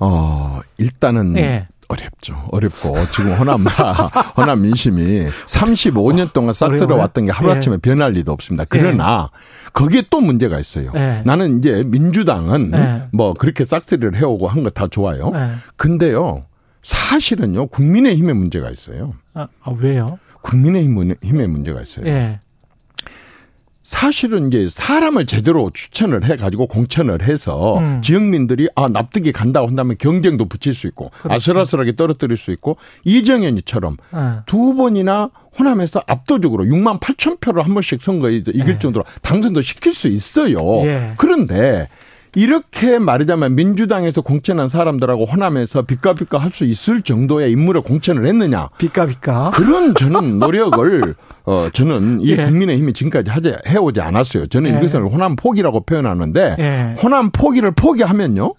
어, 일단은 예. 어렵죠. 어렵고 지금 호남 호남 민심이 35년 동안 싹쓸어? 왔던 게 하루아침에 변할 리도 없습니다. 그러나 거기에 또 문제가 있어요. 예. 나는 이제 민주당은 예. 뭐 그렇게 싹쓸이를 해오고 한 거 다 좋아요. 예. 근데요. 사실은요. 국민의힘의 문제가 있어요. 아, 아, 왜요? 국민의힘의 힘의 문제가 있어요. 예. 사실은 이제 사람을 제대로 추천을 해가지고 공천을 해서 음. 지역민들이 아 납득이 간다고 한다면 경쟁도 붙일 수 있고 그렇죠. 아슬아슬하게 떨어뜨릴 수 있고 이정현이처럼 아, 두 번이나 호남에서 압도적으로 6만 8천 표를 한 번씩 선거에 이길 예. 정도로 당선도 시킬 수 있어요. 예. 그런데 이렇게 말하자면 민주당에서 공천한 사람들하고 호남에서 빚가빚가 할수 있을 정도의 인물을 공천을 했느냐? 비까 비까. 그런 저는 노력을 어 저는 이 예. 국민의힘이 지금까지 하지 해오지 않았어요. 저는 예. 이것을 호남 포기라고 표현하는데 예. 호남 포기를 포기하면요.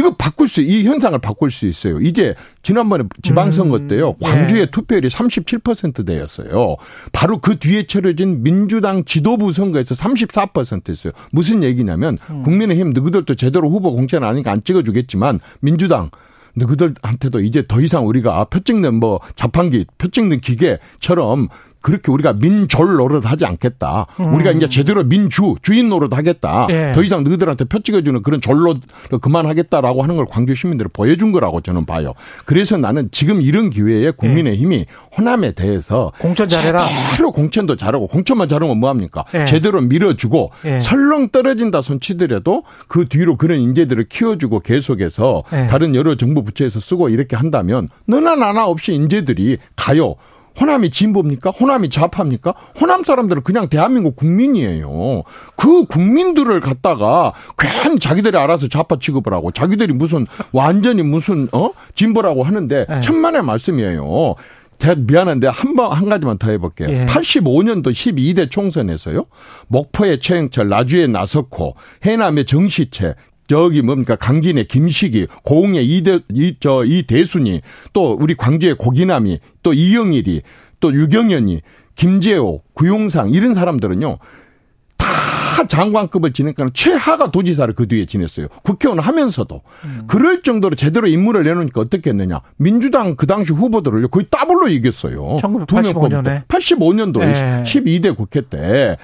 예. 이거 바꿀 수, 이 현상을 바꿀 수 있어요. 이제 지난번에 지방선거 음, 때요. 예. 광주의 투표율이 37%대였어요. 바로 그 뒤에 치러진 민주당 지도부 선거에서 34%였어요. 무슨 얘기냐면 음. 국민의힘 너희들도 제대로 후보 공천 아니니까 안 찍어주겠지만 민주당 너희들한테도 이제 더 이상 우리가 표 찍는 뭐 자판기, 표 찍는 기계처럼 그렇게 우리가 민졸 노릇 하지 않겠다. 우리가 이제 제대로 민주, 주인 노릇 하겠다. 음. 예. 더 이상 너희들한테 표 찍어주는 그런 졸로 그만하겠다라고 하는 걸 광주 시민들이 보여준 거라고 저는 봐요. 그래서 나는 지금 이런 기회에 국민의힘이 호남에 대해서 공천 잘해라. 제대로 공천도 잘하고 공천만 잘하면 뭐합니까? 예. 제대로 밀어주고 예. 설렁 떨어진다 손치더라도 그 뒤로 그런 인재들을 키워주고 계속해서 예. 다른 여러 정부 부처에서 쓰고 이렇게 한다면 너나 나나 없이 인재들이 가요. 호남이 진보입니까? 호남이 좌파입니까? 호남 사람들은 그냥 대한민국 국민이에요. 그 국민들을 갖다가 괜히 자기들이 알아서 좌파 취급을 하고 자기들이 무슨 완전히 무슨 어 진보라고 하는데 네. 천만의 말씀이에요. 제가 미안한데 한 번 한 가지만 더 해볼게요. 예. 85년도 12대 총선에서요. 목포의 최영철, 나주의 나석호, 해남의 정시채, 저기 뭡니까 강진의 김식이, 고흥의 이대 이저 이대순이, 또 우리 광주의 고기남이, 또 이영일이, 또 유경현이, 김재호, 구용상 이런 사람들은요. 다 장관급을 지내니까 최하가 도지사를 그 뒤에 지냈어요. 국회의원 하면서도. 그럴 정도로 제대로 인물을 내놓으니까 어떻게 했느냐. 민주당 그 당시 후보들을 거의 더블로 이겼어요. 1985 년에? 85년도 예. 12대 국회 때.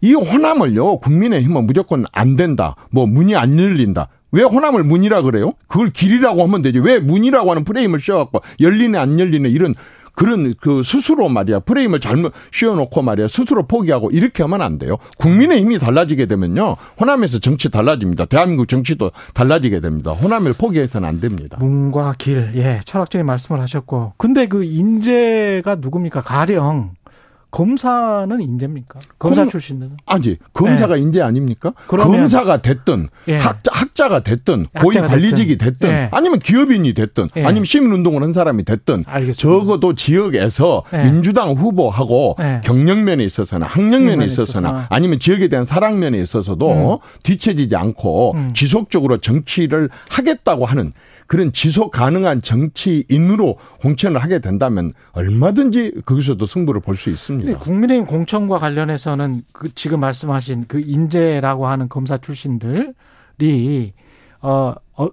이 호남을요, 국민의힘은 무조건 안 된다. 뭐 문이 안 열린다. 왜 호남을 문이라 그래요? 그걸 길이라고 하면 되지. 왜 문이라고 하는 프레임을 씌워갖고 열리네 안 열리네 이런 그런 그 스스로 말이야 프레임을 잘못 씌워놓고 말이야 스스로 포기하고 이렇게 하면 안 돼요. 국민의 힘이 달라지게 되면요 호남에서 정치 달라집니다. 대한민국 정치도 달라지게 됩니다. 호남을 포기해서는 안 됩니다. 문과 길, 예, 철학적인 말씀을 하셨고, 근데 그 인재가 누굽니까? 가령 검사는 인재입니까? 검사 검- 출신들은? 아니 검사가 인재 아닙니까? 네. 검사가 됐든 예. 학자, 학자가 됐든 고위 학자가 관리직이 됐든. 예. 아니면 기업인이 됐든 예. 아니면 시민운동을 한 사람이 됐든 알겠습니다. 적어도 지역에서 예. 민주당 후보하고 예. 경력면에 있어서나 학력면에 있어서나 있어서나. 아니면 지역에 대한 사랑면에 있어서도 뒤처지지 않고 음. 지속적으로 정치를 하겠다고 하는 그런 지속 가능한 정치인으로 공천을 하게 된다면 얼마든지 거기서도 승부를 볼 수 있습니다. 국민의힘 공천과 관련해서는 그 지금 말씀하신 그 인재라고 하는 검사 출신들이 어, 어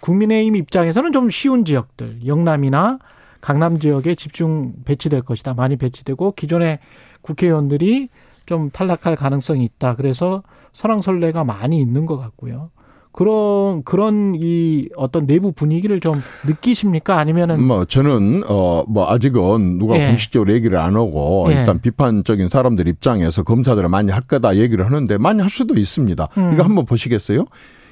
국민의힘 입장에서는 좀 쉬운 지역들 영남이나 강남 지역에 집중 배치될 것이다. 많이 배치되고 기존의 국회의원들이 좀 탈락할 가능성이 있다. 그래서 설왕설래가 많이 있는 것 같고요. 그런 그런 이 어떤 내부 분위기를 좀 느끼십니까? 아니면은 뭐 저는 어 뭐 아직은 누가 예. 공식적으로 얘기를 안 하고 예. 일단 비판적인 사람들 입장에서 검사들을 많이 할 거다 얘기를 하는데 많이 할 수도 있습니다. 음. 이거 한번 보시겠어요?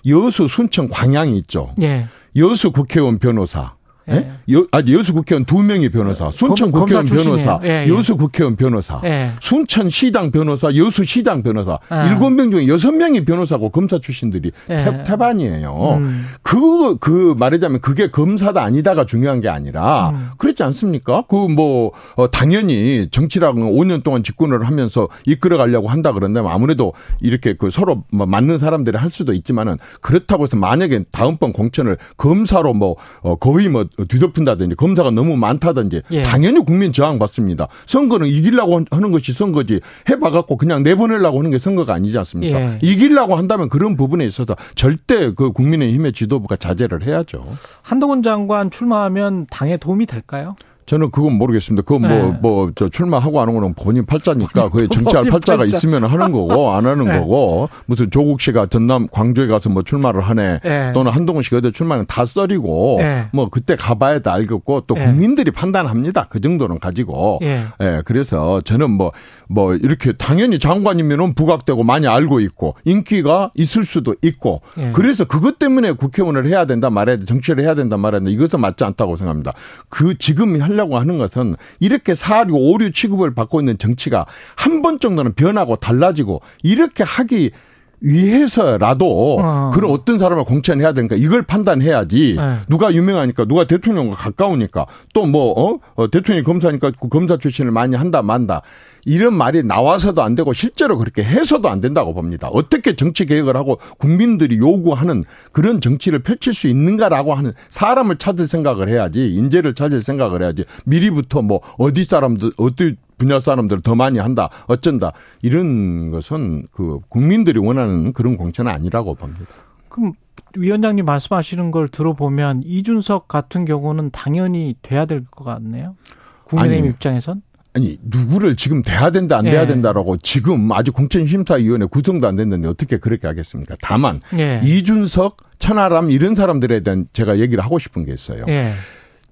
여수 순천 광양이 있죠. 예. 여수 국회의원 변호사. 예. 예? 여, 아니 여수 국회의원 두 명이 변호사, 순천 검- 국회의원 변호사. 예, 예. 여수 국회의원 변호사, 예. 순천 시장 변호사, 여수 시장 변호사, 아. 일곱 명 중에 여섯 명이 변호사고 검사 출신들이 예. 태, 태반이에요. 음. 그, 그 말하자면 그게 검사다 아니다가 중요한 게 아니라 음. 그렇지 않습니까? 그 뭐, 어, 당연히 정치라는 건 5년 동안 집권을 하면서 이끌어 가려고 한다 그런다면 아무래도 이렇게 그 서로 뭐 맞는 사람들이 할 수도 있지만은 그렇다고 해서 만약에 다음번 공천을 검사로 뭐, 어, 거의 뭐 뒤덮은다든지 검사가 너무 많다든지 예. 당연히 국민 저항 받습니다. 선거는 이기려고 하는 것이 선거지 해봐갖고 그냥 내보내려고 하는 게 선거가 아니지 않습니까? 예. 이기려고 한다면 그런 부분에 있어서 절대 그 국민의힘의 지도부가 자제를 해야죠. 한동훈 장관 출마하면 당에 도움이 될까요? 저는 그건 모르겠습니다. 그건 뭐, 네. 뭐, 저 출마하고 하는 거는 본인 팔자니까 그게 정치할 팔자가 팔자. 있으면 하는 거고 안 하는 네. 거고 무슨 조국 씨가 전남 광주에 가서 뭐 출마를 하네 네. 또는 한동훈 씨가 어디 출마는 다 썰이고 네. 뭐 그때 가봐야 다 알겠고 또 네. 국민들이 판단합니다. 그 정도는 가지고. 예. 예, 그래서 저는 뭐, 뭐, 이렇게 당연히 장관이면은 부각되고 많이 알고 있고 인기가 있을 수도 있고 예. 그래서 그것 때문에 국회의원을 해야 된다 말해야 돼, 정치를 해야 된다 말해야 된다 이것은 맞지 않다고 생각합니다. 그 지금 하려고 하는 것은 이렇게 사류, 오류 취급을 받고 있는 정치가 한 번 정도는 변하고 달라지고 이렇게 하기 위해서라도 어. 그런 어떤 사람을 공천해야 되니까 이걸 판단해야지 네. 누가 유명하니까 누가 대통령과 가까우니까 또뭐 어? 어, 대통령이 검사니까 그 검사 출신을 많이 한다 만다 이런 말이 나와서도 안 되고 실제로 그렇게 해서도 안 된다고 봅니다. 어떻게 정치 개혁을 하고 국민들이 요구하는 그런 정치를 펼칠 수 있는가라고 하는 사람을 찾을 생각을 해야지 인재를 찾을 생각을 해야지 미리부터 뭐 어디 사람들 어디 분야 사람들을 더 많이 한다 어쩐다 이런 것은 그 국민들이 원하는 그런 공천은 아니라고 봅니다. 그럼 위원장님 말씀하시는 걸 들어보면 이준석 같은 경우는 당연히 돼야 될 것 같네요. 국민의힘 아니. 입장에선. 아니 누구를 지금 돼야 된다 안 돼야 예. 된다라고 지금 아직 공천심사위원회 구성도 안 됐는데 어떻게 그렇게 하겠습니까? 다만 예. 이준석, 천하람 이런 사람들에 대한 제가 얘기를 하고 싶은 게 있어요. 예.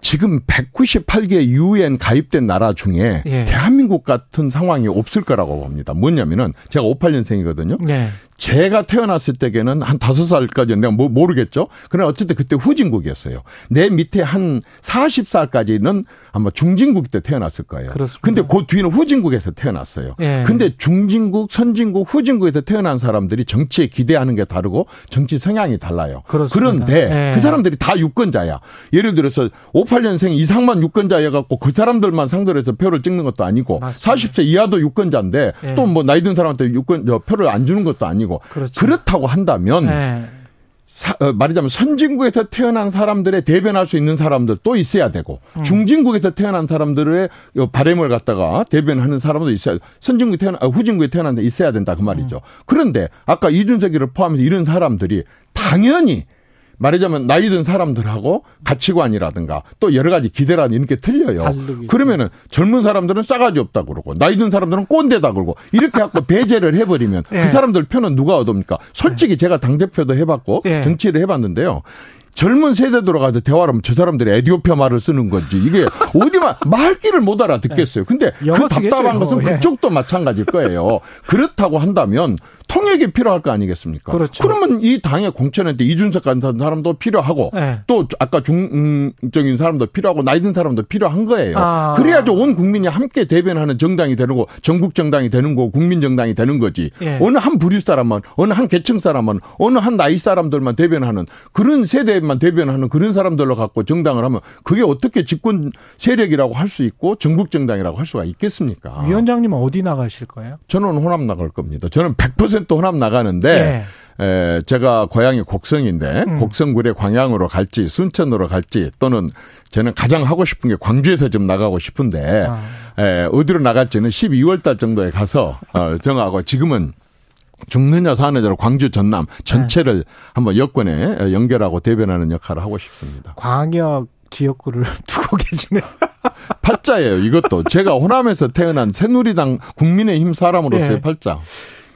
지금 198개 유엔 가입된 나라 중에 예. 대한민국 같은 상황이 없을 거라고 봅니다. 뭐냐면은 제가 58년생이거든요. 네. 제가 태어났을 때에는 한 다섯 살까지는 내가 뭐 모르겠죠. 그러나 어쨌든 그때 후진국이었어요. 내 밑에 한 40살까지는 아마 중진국 때 태어났을 거예요. 그렇습니다. 근데 그 뒤는 후진국에서 태어났어요. 예. 근데 중진국, 선진국, 후진국에서 태어난 사람들이 정치에 기대하는 게 다르고 정치 성향이 달라요. 그렇습니다. 그런데 예. 그 사람들이 다 유권자야. 예를 들어서 58년생 이상만 유권자여 갖고 그 사람들만 상대로 해서 표를 찍는 것도 아니고 맞습니다. 40세 이하도 유권자인데 예. 또뭐 나이 든 사람한테 유권 저 표를 안 주는 것도 아니고 그렇죠. 그렇다고 한다면 예. 사- 어, 말하자면 선진국에서 태어난 사람들의 대변할 수 있는 사람들 또 있어야 되고 음. 중진국에서 태어난 사람들의 요 바램을 갖다가 대변하는 사람도 있어야 선진국에 태어난 아, 후진국에 태어난 데 있어야 된다 그 말이죠. 음. 그런데 아까 이준석이를 포함해서 이런 사람들이 당연히 말하자면 나이 든 사람들하고 가치관이라든가 또 여러 가지 기대라는 이런 게 틀려요. 다르겠죠. 그러면은 젊은 사람들은 싸가지 없다 그러고 나이 든 사람들은 꼰대다 그러고 이렇게 갖고 배제를 해버리면 예. 그 사람들 편은 누가 얻습니까? 솔직히 제가 당대표도 해봤고 예. 정치를 해봤는데요. 젊은 세대 들어 가서 대화를 하면 저 사람들이 에디오피아 말을 쓰는 건지 이게 어디만 말귀를 못 알아듣겠어요. 근데 그 답답한 것은 예. 그쪽도 마찬가지일 거예요. 그렇다고 한다면 통역이 필요할 거 아니겠습니까? 그렇죠. 러면 이 당의 공천한테 이준석 같은 사람도 필요하고 예. 또 아까 중적인 사람도 필요하고 나이 든 사람도 필요한 거예요. 아. 그래야지 온 국민이 함께 대변하는 정당이 되는 거, 전국 정당이 되는 거, 국민 정당이 되는 거지. 예. 어느 한 부류 사람만, 어느 한 계층 사람만, 어느 한 나이 사람들만 대변하는 그런 세대만 대변하는 그런 사람들로 갖고 정당을 하면 그게 어떻게 집권 세력이라고 할 수 있고 전국 정당이라고 할 수가 있겠습니까? 위원장님은 어디 나가실 거예요? 저는 호남 나갈 겁니다. 저는 100% 호남 나가는데 예. 에, 제가 고향이 곡성인데 음. 곡성굴의 광양으로 갈지 순천으로 갈지 또는 저는 가장 하고 싶은 게 광주에서 좀 나가고 싶은데 아. 에, 어디로 나갈지는 12월 달 정도에 가서 어, 정하고 지금은 죽느냐 사느냐로 광주 전남 전체를 한번 여권에 연결하고 대변하는 역할을 하고 싶습니다. 광역 지역구를 두고 계시네. 팔자예요 이것도 제가 호남에서 태어난 새누리당 국민의힘 사람으로서의 예. 팔자.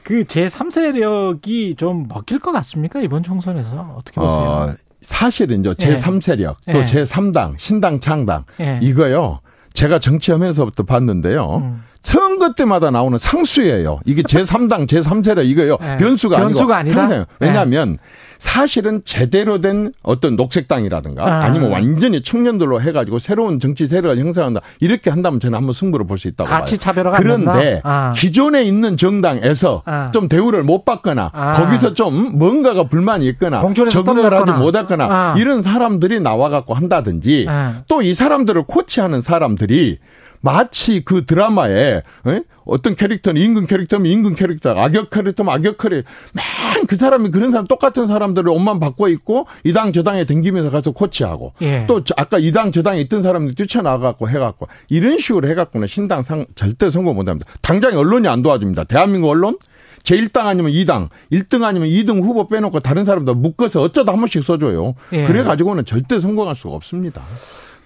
그 제3세력이 좀 먹힐 것 같습니까? 이번 총선에서. 어떻게 보세요? 어, 사실은요, 예. 제3세력, 또 예. 제3당, 신당, 창당, 예. 이거요, 제가 정치하면서부터 봤는데요, 음. 선거 때마다 나오는 상수예요. 이게 제3당, 제3세력, 이거요, 예. 변수가 아니고. 변수가 아니다? 상수예요. 왜냐하면, 사실은 제대로 된 어떤 녹색당이라든가, 아. 아. 니면 완전히 청년들로 해가지고 새로운 정치 세력을 형성한다. 이렇게 한다면 저는 한번 승부를 볼 수 있다고 가치 봐요. 차별화가 안 그런데? 아. 기존에 있는 정당에서 아. 좀 대우를 못 받거나 아. 거기서 좀 뭔가가 불만이 있거나 적응을 하지. 못했거나 아. 이런 사람들이 나와갖고 한다든지 아. 또이 사람들을 코치하는 사람들이 마치 그 드라마에 에? 어떤 캐릭터는 임금 캐릭터면 임금 캐릭터, 악역 캐릭터면 악역 캐릭터, 맨 그 사람이 그런 사람 똑같은 사람들을 옷만 바꿔 입고 이 당 저 당에 댕기면서 가서 코치하고 예. 또 저- 아까 이 당 저 당에 있던 사람들 뛰쳐나가고 해갖고 이런 식으로 해갖고는 신당 상 절대 선거 못합니다. 당장 언론이 안 도와줍니다. 대한민국 언론 제1당 아니면 2당, 1등 아니면 2등 후보 빼놓고 다른 사람들 묶어서 어쩌다 한 번씩 써줘요. 예. 그래가지고는 절대 성공할 수가 없습니다.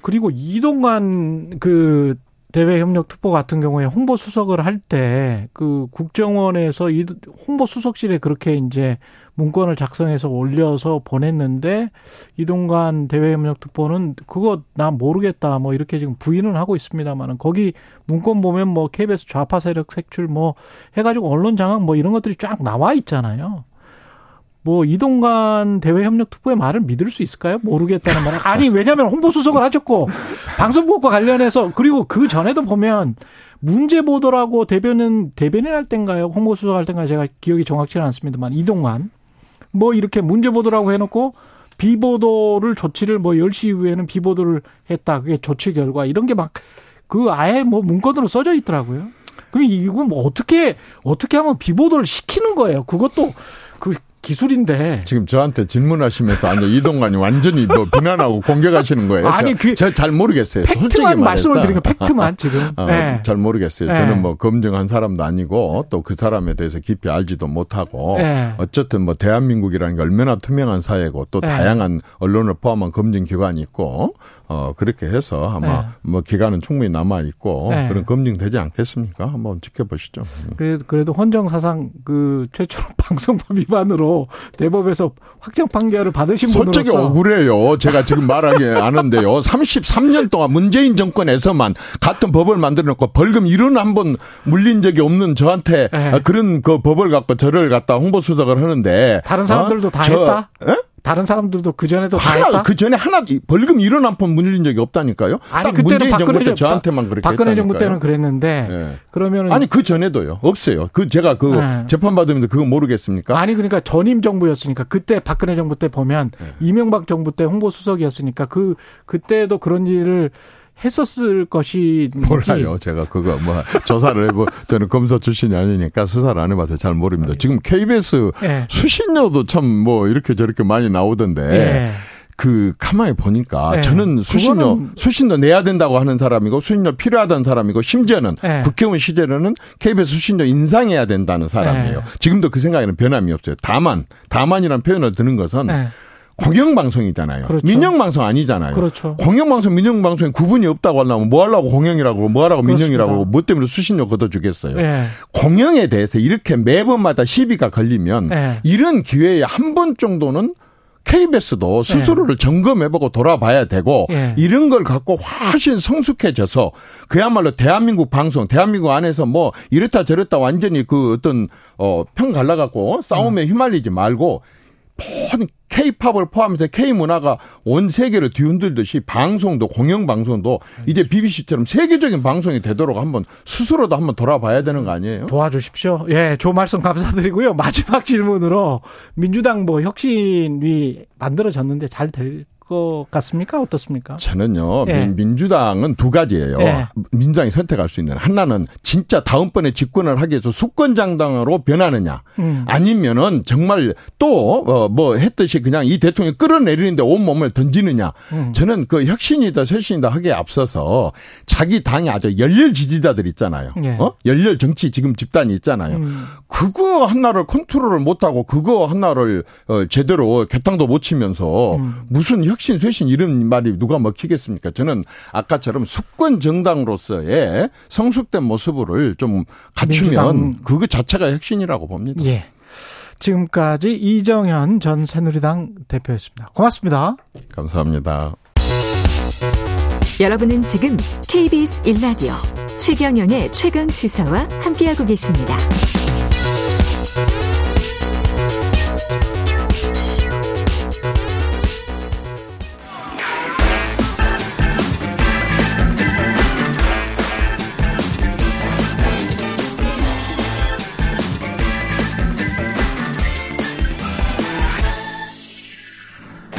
그리고 이동관 그 대외 협력 특보 같은 경우에 홍보 수석을 할 때 그 국정원에서 이 홍보 수석실에 그렇게 이제 문건을 작성해서 올려서 보냈는데 이동관 대외 협력 특보는 그거 나 모르겠다 뭐 이렇게 지금 부인은 하고 있습니다만은 거기 문건 보면 뭐 KBS 좌파 세력 색출 뭐 해가지고 언론 장악 뭐 이런 것들이 쫙 나와 있잖아요. 뭐 이동관 대외협력특보의 말을 믿을 수 있을까요? 모르겠다는 말. 아니 왜냐하면 홍보수석을 하셨고 방송국과 관련해서 그리고 그 전에도 보면 문제 보도라고 대변은 대변인 할 땐가요? 홍보수석 할 땐가 제가 기억이 정확치는 않습니다만 이동관 뭐 이렇게 문제 보도라고 해놓고 비보도를 조치를 뭐 10시 이후에는 비보도를 했다. 그게 조치 결과 이런 게 막 그 아예 뭐 문건으로 써져 있더라고요. 그럼 이거 뭐 어떻게 어떻게 하면 비보도를 시키는 거예요? 그것도 그 기술인데. 지금 저한테 질문하시면서 아니 이동관이 완전히 뭐 비난하고 공격하시는 거예요. 아니, 그 저잘 모르겠어요. 팩트만. 말씀을 드리는 거 팩트만 지금. 어, 네. 잘 모르겠어요. 네. 저는 뭐 검증한 사람도 아니고 또 그 사람에 대해서 깊이 알지도 못하고 네. 어쨌든 뭐 대한민국이라는 게 얼마나 투명한 사회고 또 네. 다양한 언론을 포함한 검증 기관이 있고 어 그렇게 해서 아마 네. 뭐 기간은 충분히 남아 있고 네. 그런 검증되지 않겠습니까? 한번 지켜보시죠. 그래도 그래도 헌정 사상 그 최초로 방송법 위반으로 대법에서 확정 판결을 받으신 솔직히 분으로서 억울해요. 제가 지금 말하기 아는데요. 33년 동안 문재인 정권에서만 같은 법을 만들어 놓고 벌금 1원 한번 물린 적이 없는 저한테 네. 그런 그 법을 갖고 저를 갖다 홍보 수석을 하는데 다른 사람들도 어? 다 저- 했다? 예? 다른 사람들도 그 전에도 다 하나. 그 전에 하나 벌금 1원 한번 물린 적이 없다니까요. 아니 딱 그때는 정부 박근혜 때 정- 저한테만 그렇게 박근혜 정부 했다니까요. 때는 그랬는데 예. 그러면은 아니 그 전에도요. 없어요. 그 제가 그 네. 재판 받으면서 그거 모르겠습니까? 아니 그러니까 전임 정부였으니까 그때 박근혜 정부 때 보면 네. 이명박 정부 때 홍보 수석이었으니까 그 그때도 그런 일을 했었을 것이 몰라요. 제가 그거 뭐 조사를 해보 저는 검사 출신이 아니니까 수사를 안 해봐서 잘 모릅니다. 지금 KBS 예. 수신료도 참 뭐 이렇게 저렇게 많이 나오던데 예. 그 가만히 보니까 예. 저는 수신료 수신료 내야 된다고 하는 사람이고 수신료 필요하다는 사람이고 심지어는 예. 국회의원 시절에는 KBS 수신료 인상해야 된다는 사람이에요. 예. 지금도 그 생각에는 변함이 없어요. 다만 다만이라는 표현을 드는 것은 예. 공영방송이잖아요. 그렇죠. 민영방송 아니잖아요. 그렇죠. 공영방송, 민영방송에 구분이 없다고 하려면 뭐 하려고 공영이라고 뭐 하려고 그렇습니다. 민영이라고 뭐 때문에 수신료 걷어주겠어요. 예. 공영에 대해서 이렇게 매번마다 시비가 걸리면 네. 이런 기회에 한 번 정도는 KBS도 스스로를 점검해보고 돌아봐야 되고 네. 이런 걸 갖고 훨씬 성숙해져서 그야말로 대한민국 방송, 대한민국 안에서 뭐 이렇다 저렇다 완전히 그 어떤 어평 갈라갖고 싸움에 음. 휘말리지 말고 모든 K-팝을 포함해서 K-문화가 온 세계를 뒤흔들듯이 방송도 공영 방송도 이제 BBC처럼 세계적인 방송이 되도록 한번 스스로도 한번 돌아봐야 되는 거 아니에요? 도와주십시오. 예, 좋은 말씀 감사드리고요. 마지막 질문으로 민주당 뭐 혁신이 만들어졌는데 잘 될 것 같습니까? 어떻습니까? 저는요, 예. 민- 민주당은 두 가지예요. 예. 민주당이 선택할 수 있는. 하나는 진짜 다음번에 집권을 하기 위해서 수권장당으로 변하느냐. 음. 아니면은 정말 또, 어, 뭐 했듯이 그냥 이 대통령 끌어내리는데 온몸을 던지느냐. 음. 저는 그 혁신이다, 쇄신이다 하기에 앞서서 자기 당이 아주 열렬 지지자들 있잖아요. 예. 어? 열렬 정치 지금 집단이 있잖아요. 음. 그거 하나를 컨트롤을 못하고 그거 하나를 어, 제대로 개탕도 못 치면서 음. 무슨 혁신 쇄신 이런 말이 누가 먹히겠습니까? 저는 아까처럼 수권 정당으로서의 성숙된 모습을 좀 갖추면 민주당. 그거 자체가 혁신이라고 봅니다. 예. 지금까지 이정현 전 새누리당 대표였습니다. 고맙습니다. 감사합니다. 여러분은 지금 KBS 1라디오 최경영의 최강 시사와 함께하고 계십니다.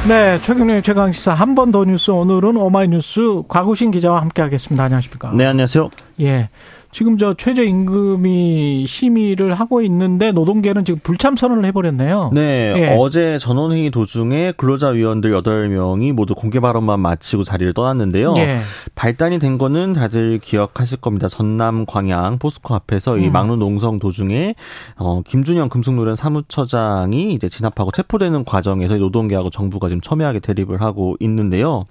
네, 최경련의 최강 시사 한 번 더 뉴스 오늘은 오마이뉴스 과구신 기자와 함께하겠습니다. 안녕하십니까? 네, 안녕하세요. 예. 지금 저 최저임금이 심의를 하고 있는데 노동계는 지금 불참 선언을 해버렸네요. 네, 예. 어제 전원회의 도중에 근로자위원들 8명이 모두 공개 발언만 마치고 자리를 떠났는데요. 예. 발단이 된 거는 다들 기억하실 겁니다. 전남 광양 포스코 앞에서 이 음. 막루 농성 도중에 어, 김준영 금속노련 사무처장이 이제 진압하고 체포되는 과정에서 노동계하고 정부가 지금 첨예하게 대립을 하고 있는데요.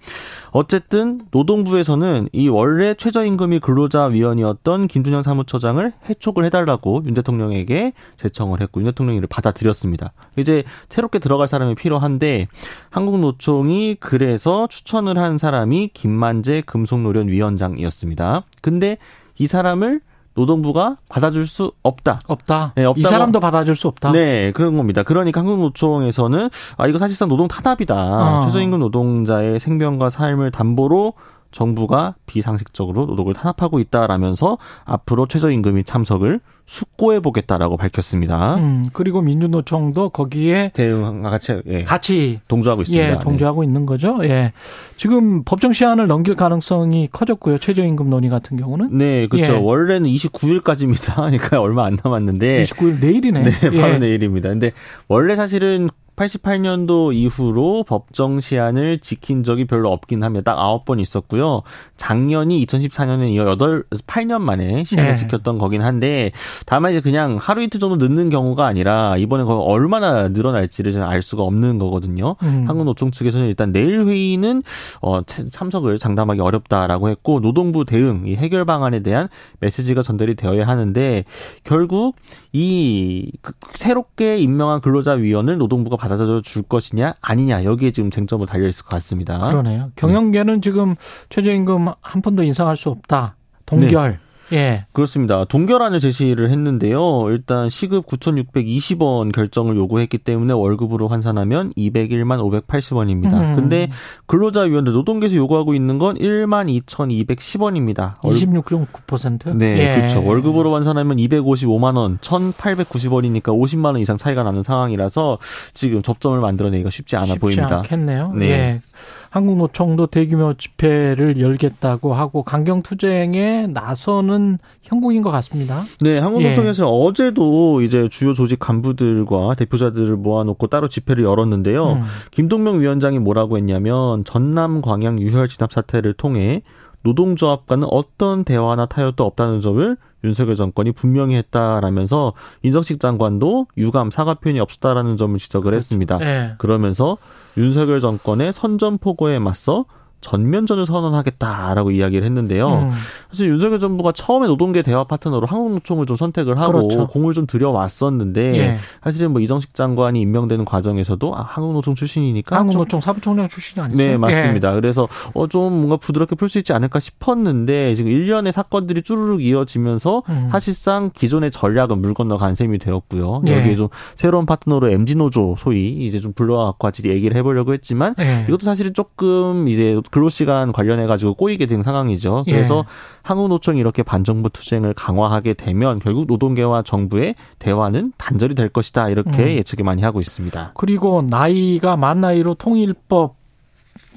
어쨌든 노동부에서는 이 원래 최저임금이 근로자위원이었던 김준영 사무처장을 해촉을 해달라고 윤 대통령에게 제청을 했고 윤 대통령이 이를 받아들였습니다. 이제 새롭게 들어갈 사람이 필요한데 한국노총이 그래서 추천을 한 사람이 김만재 금속노련 위원장이었습니다. 근데 이 사람을 노동부가 받아줄 수 없다. 없다. 네, 이 사람도 받아줄 수 없다. 네, 그런 겁니다. 그러니까 한국노총에서는 아 이거 사실상 노동 탄압이다. 어. 최저임금 노동자의 생명과 삶을 담보로 정부가 비상식적으로 노동을 탄압하고 있다라면서 앞으로 최저임금이 참석을 숙고해 보겠다라고 밝혔습니다. 음, 그리고 민주노총도 거기에 대응과 같이 예, 같이 동조하고 있습니다. 예, 동조하고 있는 거죠. 예. 지금 법정 시한을 넘길 가능성이 커졌고요. 최저임금 논의 같은 경우는 네, 그렇죠. 예. 원래는 29일까지입니다. 그러니까 얼마 안 남았는데 29일 내일이네. 네, 바로 예. 내일입니다. 근데 원래 사실은 88년도 이후로 법정 시한을 지킨 적이 별로 없긴 합니다. 딱 9번 있었고요. 작년이 2014년에 이어 8, 8년 만에 시한을 네. 지켰던 거긴 한데 다만 이제 그냥 하루 이틀 정도 늦는 경우가 아니라 이번에 거 얼마나 늘어날지를 좀알 수가 없는 거거든요. 음. 한국노총 측에서는 일단 내일 회의는 어, 참- 참석을 장담하기 어렵다라고 했고 노동부 대응, 이 해결 방안에 대한 메시지가 전달이 되어야 하는데 결국 이 그- 새롭게 임명한 근로자 위원을 노동부가 받아들여 줄 것이냐 아니냐 여기에 지금 쟁점을 달려 있을 것 같습니다. 그러네요. 경영계는 지금 최저임금 한 푼도 인상할 수 없다. 동결. 예. 그렇습니다. 동결안을 제시를 했는데요. 일단 시급 9,620원 결정을 요구했기 때문에 월급으로 환산하면 201만 580원입니다. 음. 근데 근로자위원들 노동계에서 요구하고 있는 건 1만 2,210원입니다. 26.9%. 네, 예. 그렇죠. 월급으로 환산하면 255만 원, 1,890원이니까 50만 원 이상 차이가 나는 상황이라서 지금 접점을 만들어내기가 쉽지 않아 쉽지 보입니다. 않겠네요. 네. 예. 한국노총도 대규모 집회를 열겠다고 하고 강경 투쟁에 나서는 형국인 것 같습니다. 네, 한국노총에서 어제도 이제 주요 조직 간부들과 대표자들을 모아놓고 따로 집회를 열었는데요. 음. 김동명 위원장이 뭐라고 했냐면 전남 광양 유혈 진압 사태를 통해 노동조합과는 어떤 대화나 타협도 없다는 점을 윤석열 정권이 분명히 했다라면서 인석식 장관도 유감 사과 표현이 없었다라는 점을 지적을 그렇죠. 했습니다. 예. 그러면서 윤석열 정권의 선전포고에 맞서 전면전을 선언하겠다라고 이야기를 했는데요. 음. 사실 윤석열 정부가 처음에 노동계 대화 파트너로 한국노총을 좀 선택을 하고 그렇죠. 공을 좀 들여왔었는데 예. 사실은 뭐 이정식 장관이 임명되는 과정에서도 아, 한국노총 출신이니까 좀 한국노총 사부총장 출신이 아니세요? 네, 맞습니다. 그래서 어, 좀 뭔가 부드럽게 풀 수 있지 않을까 싶었는데 지금 일련의 사건들이 쭈르륵 이어지면서 음. 사실상 기존의 전략은 물 건너간 셈이 되었고요. 예. 여기에 좀 새로운 파트너로 MG노조 소위 이제 좀 불러와갖고 같이 얘기를 해보려고 했지만 예. 이것도 사실은 조금 이제 근로시간 관련해가지고 꼬이게 된 상황이죠. 그래서 예. 한국노총이 이렇게 반정부 투쟁을 강화하게 되면 결국 노동계와 정부의 대화는 단절이 될 것이다. 이렇게 음. 예측을 많이 하고 있습니다. 그리고 나이가 만 나이로 통일법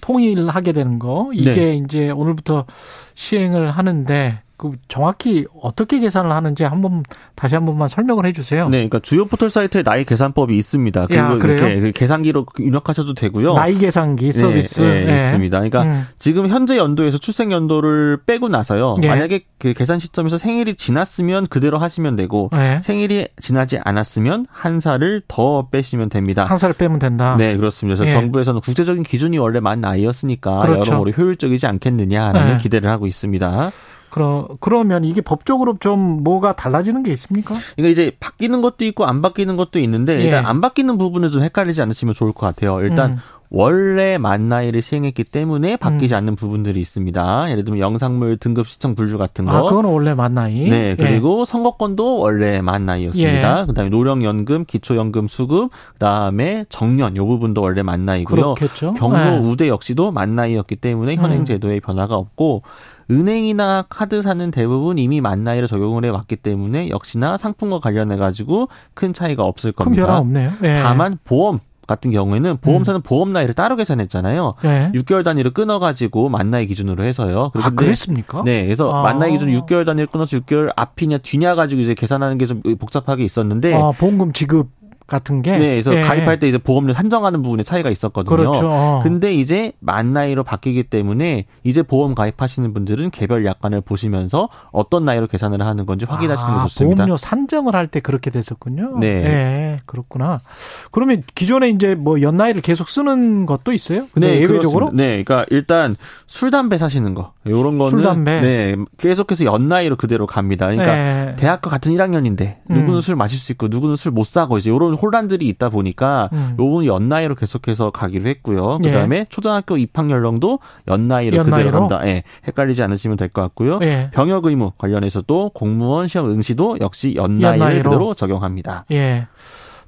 통일하게 되는 거 이게 네. 이제 오늘부터 시행을 하는데 그 정확히 어떻게 계산을 하는지 한번 다시 한 번만 설명을 해주세요. 네, 그러니까 주요 포털 사이트에 나이 계산법이 있습니다. 야, 그리고? 이렇게 그 계산기로 입력하셔도 되고요. 나이 계산기 서비스 네, 네, 예. 있습니다. 그러니까 음. 지금 현재 연도에서 출생 연도를 빼고 나서요. 예. 만약에 그 계산 시점에서 생일이 지났으면 그대로 하시면 되고 예. 생일이 지나지 않았으면 한 살을 더 빼시면 됩니다. 한 살을 빼면 된다. 네, 그렇습니다. 그래서 예. 정부에서는 국제적인 기준이 원래 만 나이였으니까 그렇죠. 여러모로 효율적이지 않겠느냐라는 예. 기대를 하고 있습니다. 그러, 그러면 이게 법적으로 좀 뭐가 달라지는 게 있습니까? 그러니까 이제 바뀌는 것도 있고 안 바뀌는 것도 있는데 일단 예. 안 바뀌는 부분은 좀 헷갈리지 않으시면 좋을 것 같아요. 일단 음. 원래 만 나이를 시행했기 때문에 바뀌지 않는 부분들이 있습니다. 예를 들면 영상물 등급 시청 분류 같은 거. 아, 그건 원래 만 나이. 네, 예. 그리고 선거권도 원래 만 나이였습니다. 예. 그다음에 노령연금, 기초연금 수급, 그다음에 정년 요 부분도 원래 만 나이고요. 그렇겠죠. 경로 예. 우대 역시도 만 나이였기 때문에 현행 음. 제도에 변화가 없고 은행이나 카드사는 대부분 이미 만 나이를 적용을 해왔기 때문에 역시나 상품과 관련해 가지고 큰 차이가 없을 큰 겁니다. 변화 없네요. 예. 다만 보험 같은 경우에는 보험사는 보험 나이를 따로 계산했잖아요. 예. 6개월 단위로 끊어가지고 만 나이 기준으로 해서요. 아, 그랬습니까? 네, 그래서 아. 만 나이 기준 6개월 단위로 끊어서 6개월 앞이냐 뒤냐 가지고 이제 계산하는 게 좀 복잡하게 있었는데 아, 보험금 지급 같은 게. 네, 그래서 예. 가입할 때 이제 보험료 산정하는 부분에 차이가 있었거든요. 그렇죠. 어. 근데 이제 만 나이로 바뀌기 때문에 이제 보험 가입하시는 분들은 개별 약관을 보시면서 어떤 나이로 계산을 하는 건지 확인하시는 게 아, 좋습니다. 보험료 산정을 할 때 그렇게 됐었군요. 네. 예, 그렇구나. 그러면 기존에 이제 뭐 연나이를 계속 쓰는 것도 있어요? 근데 네, 예외적으로? 그렇습니다. 네, 그러니까 일단 술 담배 사시는 거 이런 거는 술, 담배. 네, 계속해서 연나이로 그대로 갑니다. 그러니까 예. 대학과 같은 1학년인데 누구는 음. 술 마실 수 있고 누구는 술 못 사고 이제 이런 혼란들이 있다 보니까 음. 요건 연나이로 계속해서 가기로 했고요. 예. 그다음에 초등학교 입학 연령도 연나이로, 연나이로? 그대로 간다. 예. 헷갈리지 않으시면 될 것 같고요. 예. 병역 의무 관련해서도 공무원 시험 응시도 역시 연나이를 연나이로? 그대로 적용합니다. 예.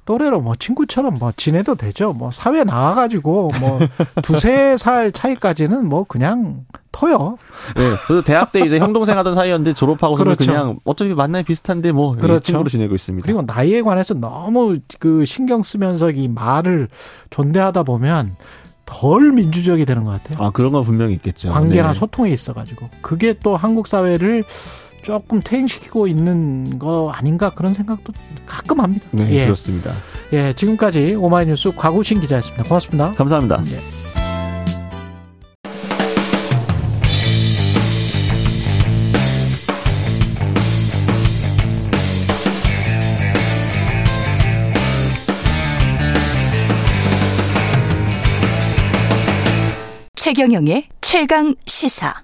또래로 뭐 친구처럼 뭐 지내도 되죠. 뭐 사회 나와가지고 뭐 두세 살 차이까지는 뭐 그냥 터요. 네. 그래서 대학 때 이제 형 동생 하던 사이였는데 졸업하고서는 그렇죠. 그냥 어차피 만나이 비슷한데 뭐 그렇죠. 친구로 지내고 있습니다. 그리고 나이에 관해서 너무 그 신경 쓰면서 이 말을 존대하다 보면 덜 민주적이 되는 것 같아요. 아 그런 건 분명히 있겠죠. 관계나 네. 소통에 있어가지고 그게 또 한국 사회를 조금 퇴행시키고 있는 거 아닌가 그런 생각도 가끔 합니다. 네, 예. 그렇습니다. 예, 지금까지 오마이뉴스 과구신 기자였습니다. 고맙습니다. 감사합니다. 예. 최경영의 최강 시사.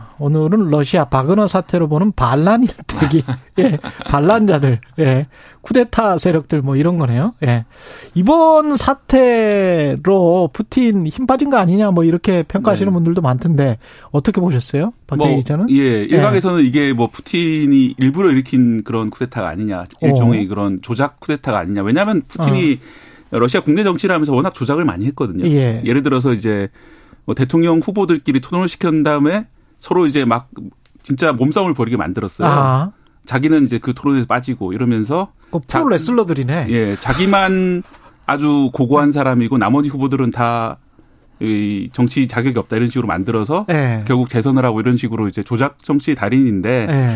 오늘은 러시아 바그너 사태로 보는 반란 일대기, 예, 반란자들, 예, 쿠데타 세력들 뭐 이런 거네요. 예. 이번 사태로 푸틴 힘 빠진 거 아니냐 뭐 이렇게 평가하시는 네. 분들도 많던데 어떻게 보셨어요? 박대기 뭐, 기자는? 예, 일각에서는 이게 뭐 푸틴이 일부러 일으킨 그런 쿠데타가 아니냐, 일종의 어. 그런 조작 쿠데타가 아니냐. 왜냐하면 푸틴이 러시아 국내 정치를 하면서 워낙 조작을 많이 했거든요. 예. 예를 들어서 이제 뭐 대통령 후보들끼리 토론을 시킨 다음에 서로 이제 막 진짜 몸싸움을 벌이게 만들었어요. 아, 자기는 이제 그 토론에서 빠지고 이러면서 그 프로 자- 레슬러들이네. 예, 자기만 아주 고고한 사람이고 나머지 후보들은 다 이 정치 자격이 없다 이런 식으로 만들어서 네. 결국 대선을 하고 이런 식으로 이제 조작 정치 달인인데 네.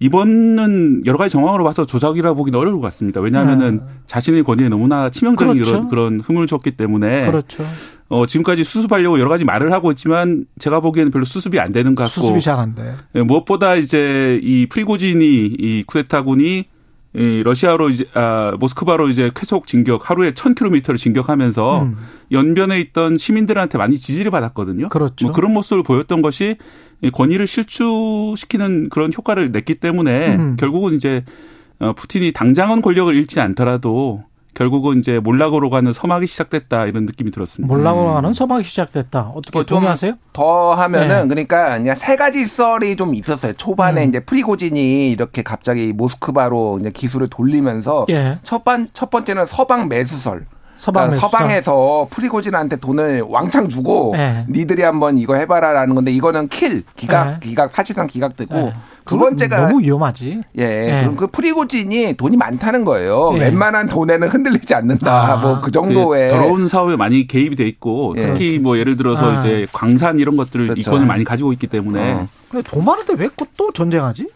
이번은 여러 가지 정황으로 봐서 조작이라 보기는 어려울 것 같습니다. 왜냐하면은 자신의 권위에 너무나 치명적인 그렇죠. 그런, 그런 흠을 줬기 때문에 그렇죠. 어, 지금까지 수습하려고 여러 가지 말을 하고 있지만 제가 보기에는 별로 수습이 안 되는 것 같고 수습이 잘 안 돼. 예, 무엇보다 이제 이 프리고진이 이 쿠데타군이 이 러시아로 이제 아 모스크바로 이제 계속 진격 하루에 1000km를 진격하면서 음. 연변에 있던 시민들한테 많이 지지를 받았거든요. 그렇죠. 뭐 그런 모습을 보였던 것이 이 권위를 실추시키는 그런 효과를 냈기 때문에 음. 결국은 이제 어 푸틴이 당장은 권력을 잃지 않더라도 결국은 이제 몰락으로 가는 서막이 시작됐다 이런 느낌이 들었습니다. 몰락으로 가는 서막이 시작됐다. 어떻게 뭐 좀 동의하세요? 더 하면은 네. 그러니까 그냥 세 가지 썰이 좀 있었어요. 초반에 음. 이제 프리고진이 이렇게 갑자기 모스크바로 이제 기수를 돌리면서 예. 첫번 첫 번째는 서방 매수설. 서방 그러니까 매수설. 서방에서 프리고진한테 돈을 왕창 주고 네. 니들이 한번 이거 해봐라라는 건데 이거는 킬 기각 네. 기각 사실상 기각되고 네. 두 번째가 너무 위험하지. 예, 네. 그럼 그 프리고진이 돈이 많다는 거예요. 예. 웬만한 돈에는 흔들리지 않는다. 아, 뭐 그 그 정도의 더러운 사업에 많이 개입이 돼 있고 예. 특히 뭐 예를 들어서 아. 이제 광산 이런 것들을 그렇죠. 이권을 많이 가지고 있기 때문에 어. 근데 돈 많은데 왜 또 전쟁하지?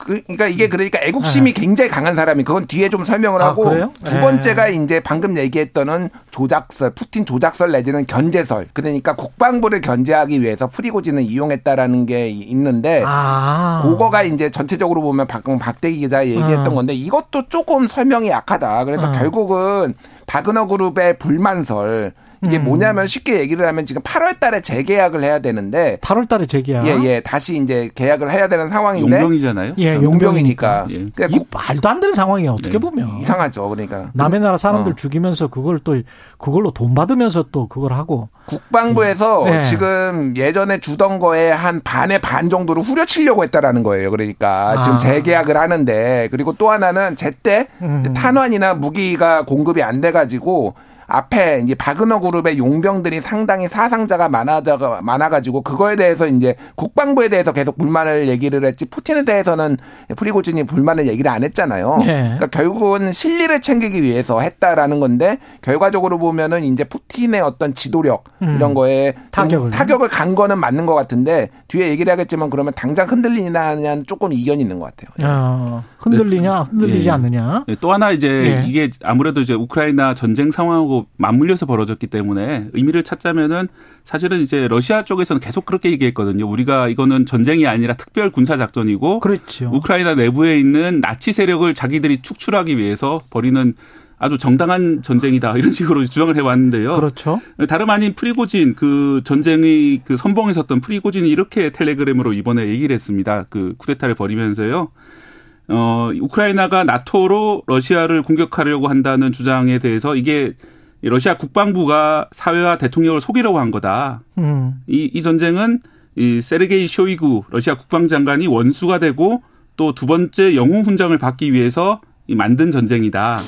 그, 그러니까 이게 그러니까 애국심이 굉장히 강한 사람이 그건 뒤에 좀 설명을 네. 아, 하고 그래요? 두 네. 번째가 이제 방금 얘기했던은 조작설, 푸틴 조작설 내지는 견제설. 그러니까 국방부를 견제하기 위해서 프리고진을 이용했다라는 게 있는데 아. 그거가 이제 전체적으로 보면 방금 박대기 기자 얘기했던 어. 건데 이것도 조금 설명이 약하다. 그래서 어. 결국은 바그너 그룹의 불만설 이게 음. 뭐냐면 쉽게 얘기를 하면 지금 8월 달에 재계약을 해야 되는데 8월 달에 재계약. 예, 예. 다시 이제 계약을 해야 되는 상황인데 용병이잖아요. 예, 용병이니까. 예. 그러니까 이 말도 안 되는 상황이에요. 어떻게 네. 보면. 이상하죠. 그러니까 남의 나라 사람들 어. 죽이면서 그걸 또 그걸로 돈 받으면서 또 그걸 하고 국방부에서 네. 지금 예전에 주던 거에 한 반의 반 정도를 후려치려고 했다라는 거예요. 그러니까 아. 지금 재계약을 하는데 그리고 또 하나는 제때 음. 탄환이나 무기가 공급이 안 돼 가지고 앞에 이제 바그너 그룹의 용병들이 상당히 사상자가 많아져 많아가지고 그거에 대해서 이제 국방부에 대해서 계속 불만을 얘기를 했지 푸틴에 대해서는 프리고진이 불만을 얘기를 안 했잖아요. 네. 그러니까 결국은 실리를 챙기기 위해서 했다라는 건데 결과적으로 보면은 이제 푸틴의 어떤 지도력 음. 이런 거에 좀 타격을. 타격을 간 거는 맞는 것 같은데 뒤에 얘기를 하겠지만 그러면 당장 흔들리냐는 조금 이견이 있는 것 같아요. 어, 흔들리냐 흔들리지 예. 않느냐. 예, 또 하나 이제 예. 이게 아무래도 이제 우크라이나 전쟁 상황하고 맞물려서 벌어졌기 때문에 의미를 찾자면은 사실은 이제 러시아 쪽에서는 계속 그렇게 얘기했거든요. 우리가 이거는 전쟁이 아니라 특별 군사 작전이고 그렇죠. 우크라이나 내부에 있는 나치 세력을 자기들이 축출하기 위해서 벌이는 아주 정당한 전쟁이다 이런 식으로 주장을 해왔는데요. 그렇죠. 다름 아닌 프리고진 그 전쟁의 그 선봉에 섰던 프리고진이 이렇게 텔레그램으로 이번에 얘기를 했습니다. 그 쿠데타를 벌이면서요. 어 우크라이나가 나토로 러시아를 공격하려고 한다는 주장에 대해서 이게 러시아 국방부가 사회와 대통령을 속이려고 한 거다. 음. 이, 이 전쟁은 이 세르게이 쇼이구 러시아 국방장관이 원수가 되고 또 두 번째 영웅 훈장을 받기 위해서 이 만든 전쟁이다.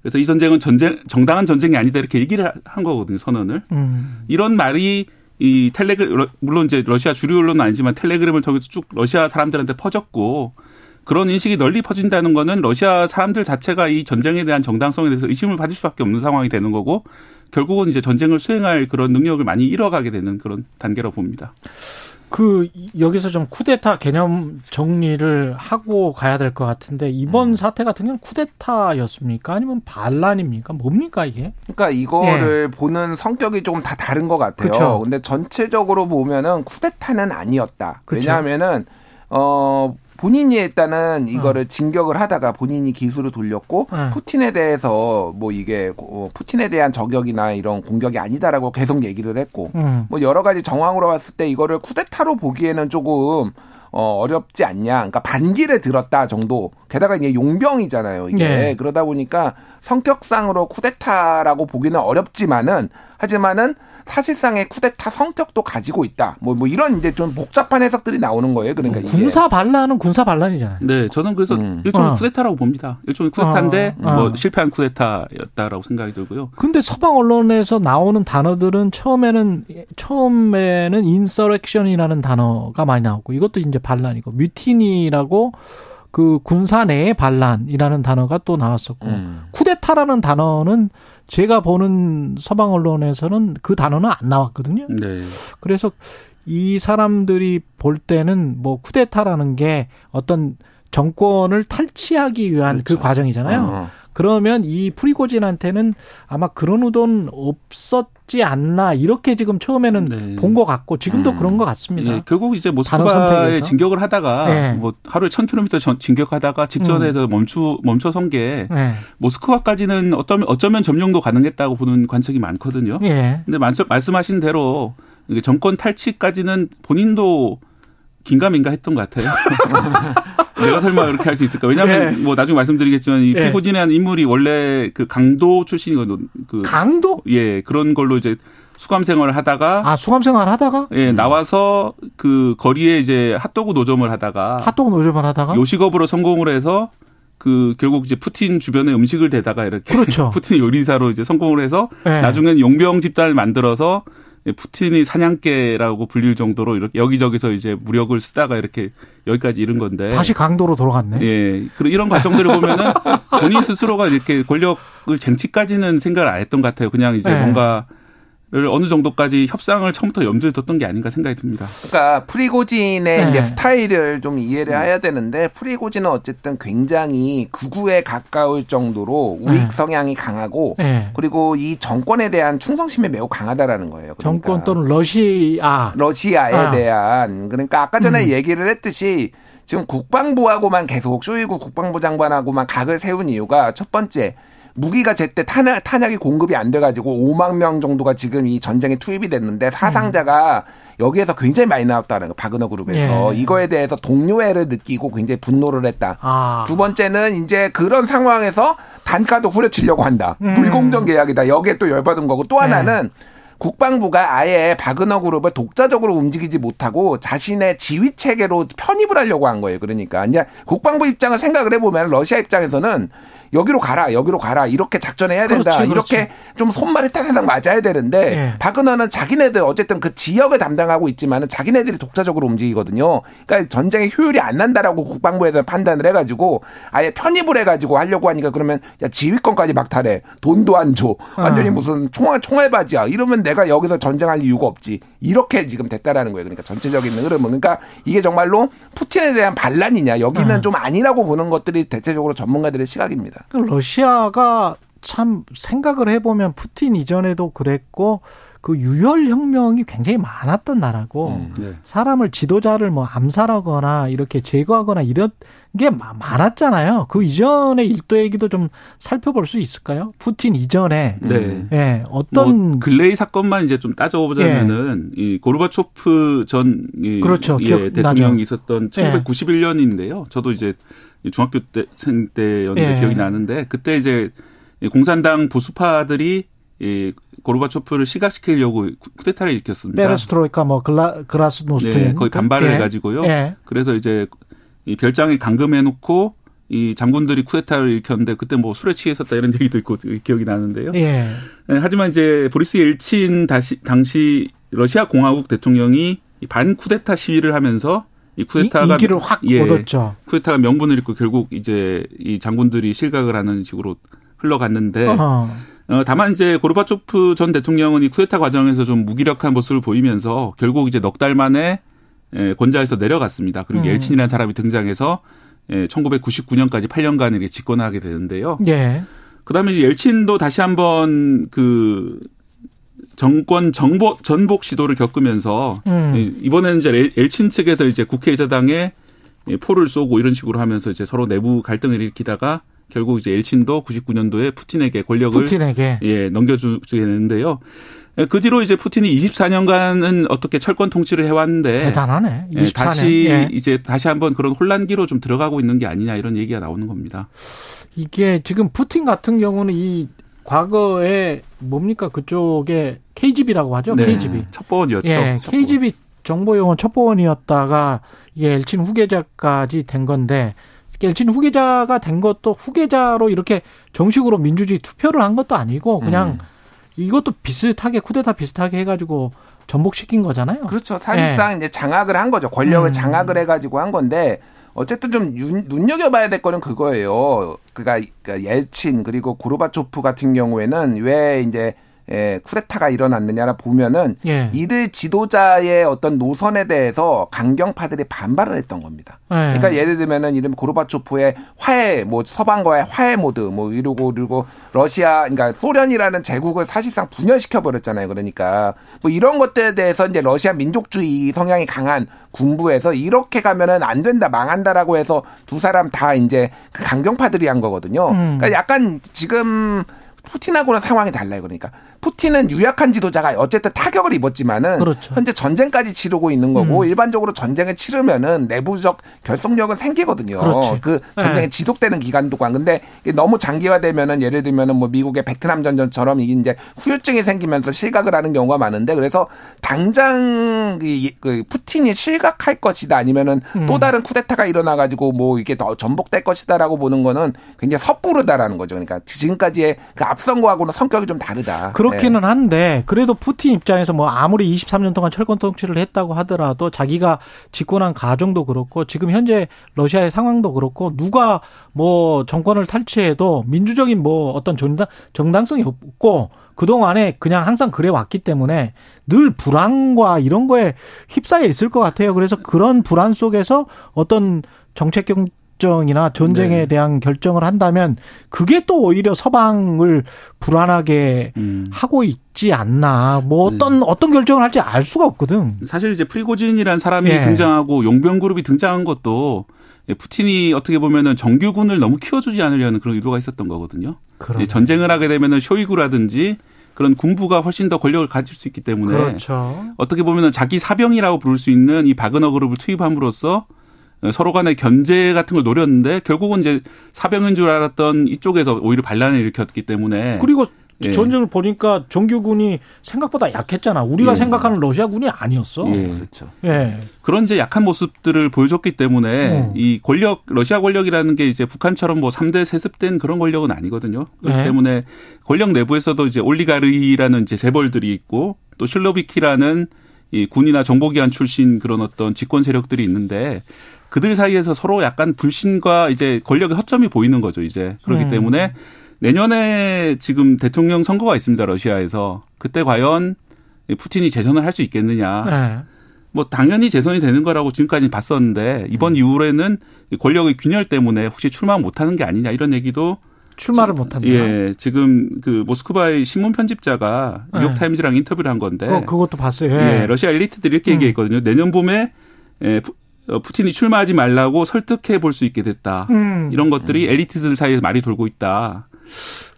그래서 이 전쟁은 전쟁 정당한 전쟁이 아니다 이렇게 얘기를 한 거거든요 선언을. 음. 이런 말이 이 텔레그 물론 이제 러시아 주류 언론은 아니지만 텔레그램을 통해서 쭉 러시아 사람들한테 퍼졌고 그런 인식이 널리 퍼진다는 거는 러시아 사람들 자체가 이 전쟁에 대한 정당성에 대해서 의심을 받을 수밖에 없는 상황이 되는 거고 결국은 이제 전쟁을 수행할 그런 능력을 많이 잃어가게 되는 그런 단계라고 봅니다. 그 여기서 좀 쿠데타 개념 정리를 하고 가야 될 것 같은데 이번 음. 사태 같은 경우는 쿠데타였습니까? 아니면 반란입니까? 뭡니까 이게? 그러니까 이거를 보는 성격이 조금 다 다른 것 같아요. 예. 그쵸. 근데 전체적으로 보면은 쿠데타는 아니었다. 그쵸. 왜냐하면은 어 본인이 일단은 이거를 진격을 하다가 본인이 기술을 돌렸고 어. 푸틴에 대해서 뭐 이게 어, 푸틴에 대한 저격이나 이런 공격이 아니다라고 계속 얘기를 했고 음. 뭐 여러 가지 정황으로 봤을 때 이거를 쿠데타로 보기에는 조금 어, 어렵지 않냐. 그러니까 반기를 들었다 정도. 게다가 이게 용병이잖아요. 이게. 네. 그러다 보니까 성격상으로 쿠데타라고 보기는 어렵지만은 하지만은 사실상의 쿠데타 성격도 가지고 있다. 뭐, 뭐 이런 이제 좀 복잡한 해석들이 나오는 거예요. 그러니까 이게. 군사 반란은 군사 반란이잖아요. 네, 저는 그래서 음. 일종의 어. 쿠데타라고 봅니다. 일종의 쿠데타인데 어, 어. 뭐 실패한 쿠데타였다라고 생각이 들고요. 근데 서방 언론에서 나오는 단어들은 처음에는 처음에는 인서렉션이라는 단어가 많이 나오고 이것도 이제 반란이고 뮤티니라고 그 군사 내의 반란이라는 단어가 또 나왔었고 음. 쿠데타라는 단어는 제가 보는 서방 언론에서는 그 단어는 안 나왔거든요. 네. 그래서 이 사람들이 볼 때는 뭐 쿠데타라는 게 어떤 정권을 탈취하기 위한 그 과정이잖아요. 어. 그러면 이 프리고진한테는 아마 그런 의도는 없었지 않나 이렇게 지금 처음에는 네. 본것 같고 지금도 음. 그런 것 같습니다. 예, 결국 이제 모스크바에 선택에서. 진격을 하다가 네. 뭐 하루에 1000km 전- 진격하다가 직전에서 멈추 멈춰 선 게 네. 모스크바까지는 어쩌면 어쩌면 점령도 가능했다고 보는 관측이 많거든요. 예. 근데 말씀, 말씀하신 대로 정권 탈취까지는 본인도 긴가민가 했던 것 같아요. 내가 설마 그렇게 할 수 있을까? 왜냐하면 예. 뭐 나중에 말씀드리겠지만 이 예. 프리고진이라는 인물이 원래 그 강도 출신이거든요. 그 강도? 예 그런 걸로 이제 수감 생활을 하다가 아 수감 생활 하다가 예 나와서 그 거리에 이제 핫도그 노점을 하다가 핫도그 노점을 하다가 요식업으로 성공을 해서 그 결국 이제 푸틴 주변에 음식을 대다가 이렇게 그렇죠. 푸틴 요리사로 이제 성공을 해서 예. 나중엔 용병 집단을 만들어서 푸틴이 사냥개라고 불릴 정도로 이렇게 여기저기서 이제 무력을 쓰다가 이렇게 여기까지 이른 건데 다시 강도로 돌아갔네. 예. 그리고 이런 과정들을 보면은 본인 스스로가 이렇게 권력을 쟁취까지는 생각을 안 했던 것 같아요. 그냥 이제 네. 뭔가를 어느 정도까지 협상을 처음부터 염두에 뒀던 게 아닌가 생각이 듭니다. 그러니까 프리고진의 네. 이제 스타일을 좀 이해를 해야 되는데 프리고진은 어쨌든 굉장히 극우에 가까울 정도로 우익 네. 성향이 강하고 예. 그리고 이 정권에 대한 충성심이 매우 강하다라는 거예요. 그러니까 정권 또는 러시아 러시아에 아. 대한 그러니까 아까 전에 음. 얘기를 했듯이 지금 국방부하고만 계속 쇼이구 국방부 장관하고만 각을 세운 이유가 첫 번째 무기가 제때 탄약, 탄약이 공급이 안 돼가지고 5만 명 정도가 지금 이 전쟁에 투입이 됐는데 사상자가 여기에서 굉장히 많이 나왔다는 거 바그너 그룹에서 예. 이거에 대해서 동료애를 느끼고 굉장히 분노를 했다. 아. 두 번째는 이제 그런 상황에서 단가도 후려치려고 한다. 음. 불공정 계약이다. 여기에 또 열받은 거고 또 하나는 국방부가 아예 바그너 그룹을 독자적으로 움직이지 못하고 자신의 지휘 체계로 편입을 하려고 한 거예요. 그러니까 이제 국방부 입장을 생각을 해보면 러시아 입장에서는 여기로 가라, 여기로 가라 이렇게 작전해야 된다. 그렇지, 그렇지. 이렇게 좀 손발이 타타닥 맞아야 되는데 예. 바그너는 자기네들 어쨌든 그 지역을 담당하고 있지만은 자기네들이 독자적으로 움직이거든요. 그러니까 전쟁의 효율이 안 난다라고 국방부에서 판단을 해가지고 아예 편입을 해가지고 하려고 하니까 그러면 야 지휘권까지 막탈해 돈도 안 줘. 완전히 어. 무슨 총알 총알바지야. 이러면 내가 여기서 전쟁할 이유가 없지. 이렇게 지금 됐다라는 거예요. 그러니까 전체적인 흐름은 그러니까 이게 정말로 푸틴에 대한 반란이냐 여기는 어. 좀 아니라고 보는 것들이 대체적으로 전문가들의 시각입니다. 그 러시아가 참 생각을 해보면 푸틴 이전에도 그랬고 그 유혈 혁명이 굉장히 많았던 나라고 네. 사람을 지도자를 뭐 암살하거나 이렇게 제거하거나 이런 게 마- 많았잖아요. 그 이전의 일도 얘기도 좀 살펴볼 수 있을까요? 푸틴 이전에 네. 예, 어떤 뭐 근래의 사건만 이제 좀 따져보자면은 이 고르바초프 전 이, 그렇죠. 예, 기억나죠. 대통령이 있었던 예. 1991년인데요. 저도 이제 중학교 때생 때였는데 예. 기억이 나는데 그때 이제 이 공산당 보수파들이 이 고르바초프를 시각시키려고 쿠- 쿠데타를 일으켰습니다. 페레스트로이카 뭐 글라 그라스노스트 네, 거의 반발을 해가지고요. 예. 그래서 이제 이 별장에 감금해놓고 이 장군들이 쿠데타를 일으켰는데 그때 뭐 술에 취했었다 이런 얘기도 있고 기억이 나는데요. 예. 네, 하지만 이제 보리스 옐친 다시 당시 러시아 공화국 대통령이 이 반 쿠데타 시위를 하면서 이 쿠데타가 이- 인기를 확 예, 얻었죠. 쿠데타가 명분을 잃고 결국 이제 이 장군들이 실각을 하는 식으로 흘러갔는데 어허. 어, 다만 이제 고르바초프 전 대통령은 이 쿠데타 과정에서 좀 무기력한 모습을 보이면서 결국 이제 넉 달 만에 예, 권좌에서 내려갔습니다. 그리고 음. 옐친이라는 사람이 등장해서 예, 1999년까지 8년간 이렇게 집권하게 되는데요. 예. 그다음에 이제 옐친도 다시 한번 그 정권 정복 전복 시도를 겪으면서 음. 이- 이번에는 이제 엘- 옐친 측에서 이제 국회의사당에 이 포를 쏘고 이런 식으로 하면서 이제 서로 내부 갈등을 일으키다가 결국 이제 엘친도 99년도에 푸틴에게 권력을 푸틴에게 예, 넘겨주게 되는데요. 예, 그 뒤로 이제 푸틴이 24년간은 어떻게 철권 통치를 해왔는데 대단하네. 예, 24년. 다시 예. 이제 다시 한번 그런 혼란기로 좀 들어가고 있는 게 아니냐 이런 얘기가 나오는 겁니다. 이게 지금 푸틴 같은 경우는 이 과거에 뭡니까 그쪽에 KGB라고 하죠. 네, KGB. 첩보원이었죠. 예, 첩보원. KGB 정보용은 첩보원이었다가 이게 엘친 후계자까지 된 건데 엘친 후계자가 된 것도 후계자로 이렇게 정식으로 민주주의 투표를 한 것도 아니고 그냥 음. 이것도 비슷하게 쿠데타 비슷하게 해가지고 전복시킨 거잖아요. 그렇죠. 사실상 이제 장악을 한 거죠. 권력을 음. 장악을 해가지고 한 건데 어쨌든 좀 윤- 눈여겨봐야 될 거는 그거예요. 그러니까 옐친 그리고 고르바초프 같은 경우에는 왜 이제 예, 쿠데타가 일어났느냐라 보면은 예. 이들 지도자의 어떤 노선에 대해서 강경파들이 반발을 했던 겁니다. 예. 그러니까 예를 들면은 이름 고르바초프의 화해 뭐 서방과의 화해 모드 뭐 이러고 그리고 러시아 그러니까 소련이라는 제국을 사실상 분열시켜 버렸잖아요. 그러니까 뭐 이런 것들에 대해서 이제 러시아 민족주의 성향이 강한 군부에서 이렇게 가면은 안 된다 망한다라고 해서 두 사람 다 이제 그 강경파들이 한 거거든요. 음. 그러니까 약간 지금 푸틴하고는 상황이 달라요. 그러니까 푸틴은 유약한 지도자가 어쨌든 타격을 입었지만은 그렇죠. 현재 전쟁까지 치르고 있는 거고 음. 일반적으로 전쟁을 치르면은 내부적 결속력은 생기거든요. 그렇지. 그 전쟁이 네. 지속되는 기간 동안. 근데 너무 장기화되면은 예를 들면은 뭐 미국의 베트남 전전처럼 이게 이제 후유증이 생기면서 실각을 하는 경우가 많은데 그래서 당장 이, 그 푸틴이 실각할 것이다 아니면은 음. 또 다른 쿠데타가 일어나 가지고 뭐 이게 더 전복될 것이다라고 보는 거는 굉장히 섣부르다라는 거죠. 그러니까 지금까지의 그 앞선 거하고는 성격이 좀 다르다. 그렇기는 네. 한데 그래도 푸틴 입장에서 뭐 아무리 23년 동안 철권 통치를 했다고 하더라도 자기가 집권한 가정도 그렇고 지금 현재 러시아의 상황도 그렇고 누가 뭐 정권을 탈취해도 민주적인 뭐 어떤 정당 정당성이 없고 그동안에 그냥 항상 그래 왔기 때문에 늘 불안과 이런 거에 휩싸여 있을 것 같아요. 그래서 그런 불안 속에서 어떤 정책 결정이나 전쟁에 네. 대한 결정을 한다면 그게 또 오히려 서방을 불안하게 음. 하고 있지 않나. 뭐 네. 어떤 어떤 결정을 할지 알 수가 없거든. 사실 이제 프리고진이라는 사람이 예. 등장하고 용병 그룹이 등장한 것도 예, 푸틴이 어떻게 보면은 정규군을 너무 키워주지 않으려는 그런 의도가 있었던 거거든요. 그러네. 예, 전쟁을 하게 되면은 쇼이구라든지 그런 군부가 훨씬 더 권력을 가질 수 있기 때문에 그렇죠. 어떻게 보면은 자기 사병이라고 부를 수 있는 이 바그너 그룹을 투입함으로써 어, 서로 간의 견제 같은 걸 노렸는데 결국은 이제 사병인 줄 알았던 이쪽에서 오히려 반란을 일으켰기 때문에 그리고 예. 전쟁을 보니까 정규군이 생각보다 약했잖아. 우리가 예. 생각하는 러시아군이 아니었어. 예. 그렇죠. 예. 그런 이제 약한 모습들을 보여줬기 때문에 어. 이 권력 러시아 권력이라는 게 이제 북한처럼 뭐 3대 세습된 그런 권력은 아니거든요. 그렇기 네. 때문에 권력 내부에서도 이제 올리가르히라는 이제 재벌들이 있고 또 실로비키라는 이 군이나 정보기관 출신 그런 어떤 집권 세력들이 있는데 그들 사이에서 서로 약간 불신과 이제 권력의 허점이 보이는 거죠, 이제. 그렇기 음. 때문에 내년에 지금 대통령 선거가 있습니다, 러시아에서. 그때 과연 푸틴이 재선을 할 수 있겠느냐. 예. 뭐 당연히 재선이 되는 거라고 지금까지 봤었는데 이번 음. 이후에는 이 권력의 균열 때문에 혹시 출마 못하는 게 아니냐 이런 얘기도 출마를 못 한다. 예 지금 그 모스크바의 신문 편집자가 네. 뉴욕 타임즈랑 인터뷰를 한 건데 그거, 그것도 봤어요. 예, 예. 러시아 엘리트들이 이렇게 음. 얘기했거든요 내년 봄에 예, 푸- 어, 푸틴이 출마하지 말라고 설득해 볼 수 있게 됐다 음. 이런 것들이 엘리트들 사이에서 말이 돌고 있다.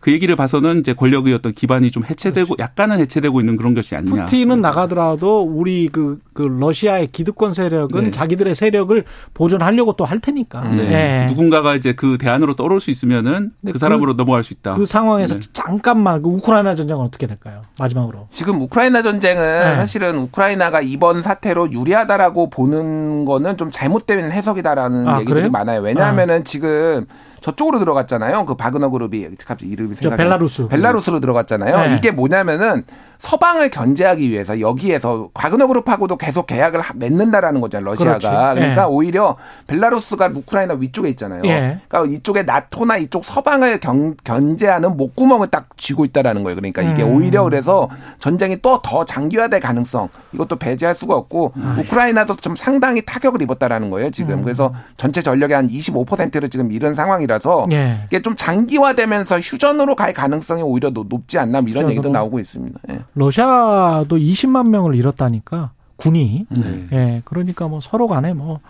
그 얘기를 봐서는 이제 권력의 어떤 기반이 좀 해체되고 약간은 해체되고 있는 그런 것이 아니냐. 푸틴은 나가더라도 우리 그, 그 러시아의 기득권 세력은 네. 자기들의 세력을 보존하려고 또 할 테니까. 네. 예. 누군가가 이제 그 대안으로 떠올 수 있으면은 근데 그 사람으로 넘어갈 수 있다. 그 상황에서 네. 잠깐만 그 우크라이나 전쟁은 어떻게 될까요? 마지막으로. 지금 우크라이나 전쟁은 네. 사실은 우크라이나가 이번 사태로 유리하다라고 보는 거는 좀 잘못된 해석이다라는 아, 얘기들이 그래요? 많아요. 왜냐하면은 지금 저쪽으로 들어갔잖아요. 그 바그너 그룹이 갑자기 이름이 저 생각이 안 벨라루스. 벨라루스로 들어갔잖아요. 네. 이게 뭐냐면은 서방을 견제하기 위해서 여기에서 바그너 그룹하고도 계속 계약을 하- 맺는다라는 거잖아요. 러시아가. 그렇지. 그러니까 예. 오히려 벨라루스가 우크라이나 위쪽에 있잖아요. 예. 그러니까 이쪽에 나토나 이쪽 서방을 견, 견제하는 목구멍을 딱 쥐고 있다라는 거예요. 그러니까 이게 음. 오히려 그래서 전쟁이 또 더 장기화될 가능성 이것도 배제할 수가 없고 우크라이나도 좀 상당히 타격을 입었다라는 거예요. 지금 음. 그래서 전체 전력의 한 25%를 지금 잃은 상황이라서 예. 이게 좀 장기화되면서 휴전으로 갈 가능성이 오히려 노- 높지 않나 뭐 이런 휴전으로? 얘기도 나오고 있습니다. 예. 러시아도 20만 명을 잃었다니까 군이. 네. 예. 그러니까 뭐 서로 간에 뭐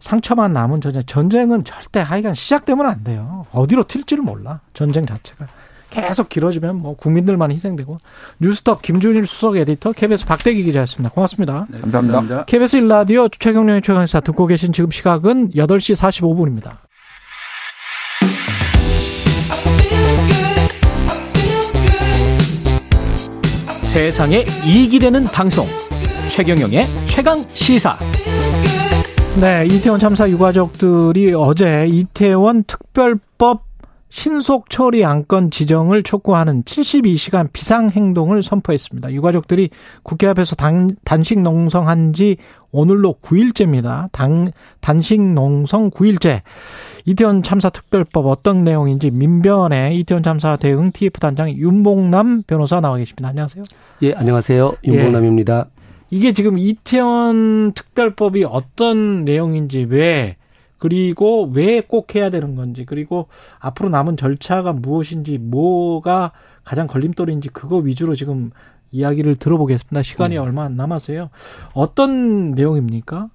상처만 남은 전쟁. 전쟁은 절대 하여간 시작되면 안 돼요. 어디로 튈지를 몰라. 전쟁 자체가. 계속 길어지면 뭐 국민들만 희생되고. 뉴스톱 김준일 수석 에디터 KBS 박대기 기자였습니다. 고맙습니다. 네, 감사합니다. KBS 일라디오 최경련의 최강시사 듣고 계신 지금 시각은 8시 45분입니다. 세상에 이익이 되는 방송. 최경영의 최강 시사. 네, 이태원 참사 유가족들이 어제 이태원 특별법 신속 처리 안건 지정을 촉구하는 72시간 비상행동을 선포했습니다. 유가족들이 국회 앞에서 단, 단식 농성한 지 오늘로 9일째입니다. 단, 단식 농성 9일째. 이태원 참사 특별법 어떤 내용인지 민변의 이태원 참사 대응 TF 단장 윤봉남 변호사 나와 계십니다. 안녕하세요. 예, 안녕하세요. 윤봉남입니다. 예. 이게 지금 이태원 특별법이 어떤 내용인지 왜 그리고 왜 꼭 해야 되는 건지 그리고 앞으로 남은 절차가 무엇인지 뭐가 가장 걸림돌인지 그거 위주로 지금 이야기를 들어보겠습니다. 시간이 네. 얼마 안 남아서요. 어떤 내용입니까?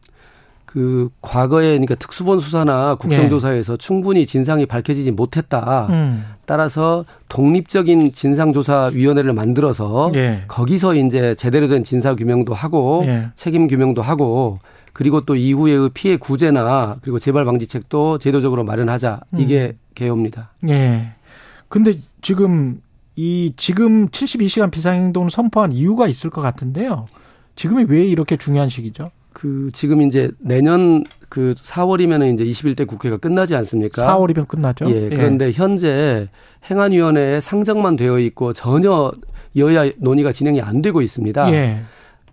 그 과거에 그러니까 특수본 수사나 국정조사에서 네. 충분히 진상이 밝혀지지 못했다. 음. 따라서 독립적인 진상조사위원회를 만들어서 네. 거기서 이제 제대로 된 진상 규명도 하고 네. 책임 규명도 하고 그리고 또 이후의 피해 구제나 그리고 재발 방지책도 제도적으로 마련하자. 이게 음. 개요입니다. 예. 근데 지금 이 지금 72시간 비상행동을 선포한 이유가 있을 것 같은데요. 지금이 왜 이렇게 중요한 시기죠? 그 지금 이제 내년 그 4월이면은 이제 21대 국회가 끝나지 않습니까? 4월이면 끝나죠. 예. 그런데 예. 현재 행안위원회에 상정만 되어 있고 전혀 여야 논의가 진행이 안 되고 있습니다. 예.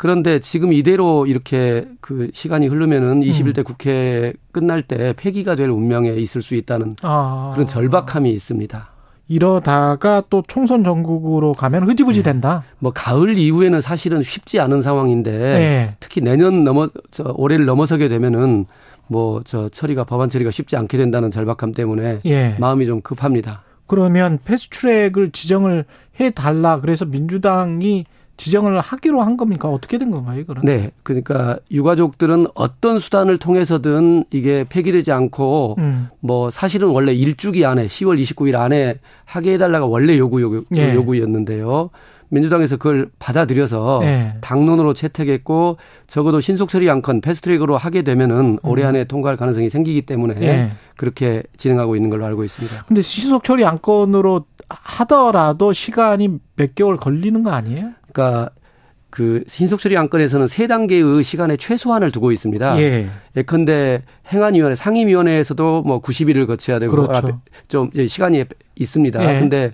그런데 지금 이대로 이렇게 그 시간이 흐르면은 21대 음. 국회 끝날 때 폐기가 될 운명에 있을 수 있다는 아. 그런 절박함이 있습니다. 이러다가 또 총선 전국으로 가면 흐지부지 네. 된다. 네. 뭐 가을 이후에는 사실은 쉽지 않은 상황인데 네. 특히 내년 넘어 저 올해를 넘어서게 되면은 뭐 저 처리가 법안 처리가 쉽지 않게 된다는 절박함 때문에 예. 마음이 좀 급합니다. 그러면 패스트트랙을 지정을 해 달라 그래서 민주당이 지정을 하기로 한 겁니까? 어떻게 된 건가요, 그럼? 네. 그러니까 유가족들은 어떤 수단을 통해서든 이게 폐기되지 않고 음. 뭐 사실은 원래 일주기 안에 10월 29일 안에 하게 해달라가 원래 요구 요구 예. 요구였는데요. 민주당에서 그걸 받아들여서 네. 당론으로 채택했고 적어도 신속 처리 안건 패스트트랙으로 하게 되면은 음. 올해 안에 통과할 가능성이 생기기 때문에 네. 그렇게 진행하고 있는 걸로 알고 있습니다. 근데 신속 처리 안건으로 하더라도 시간이 몇 개월 걸리는 거 아니에요? 그러니까 그 신속 처리 안건에서는 세 단계의 시간의 최소한을 두고 있습니다. 예. 예컨대 행안위원회 상임위원회에서도 뭐 90일을 거쳐야 되고 그렇죠. 좀 시간이 있습니다. 예. 근데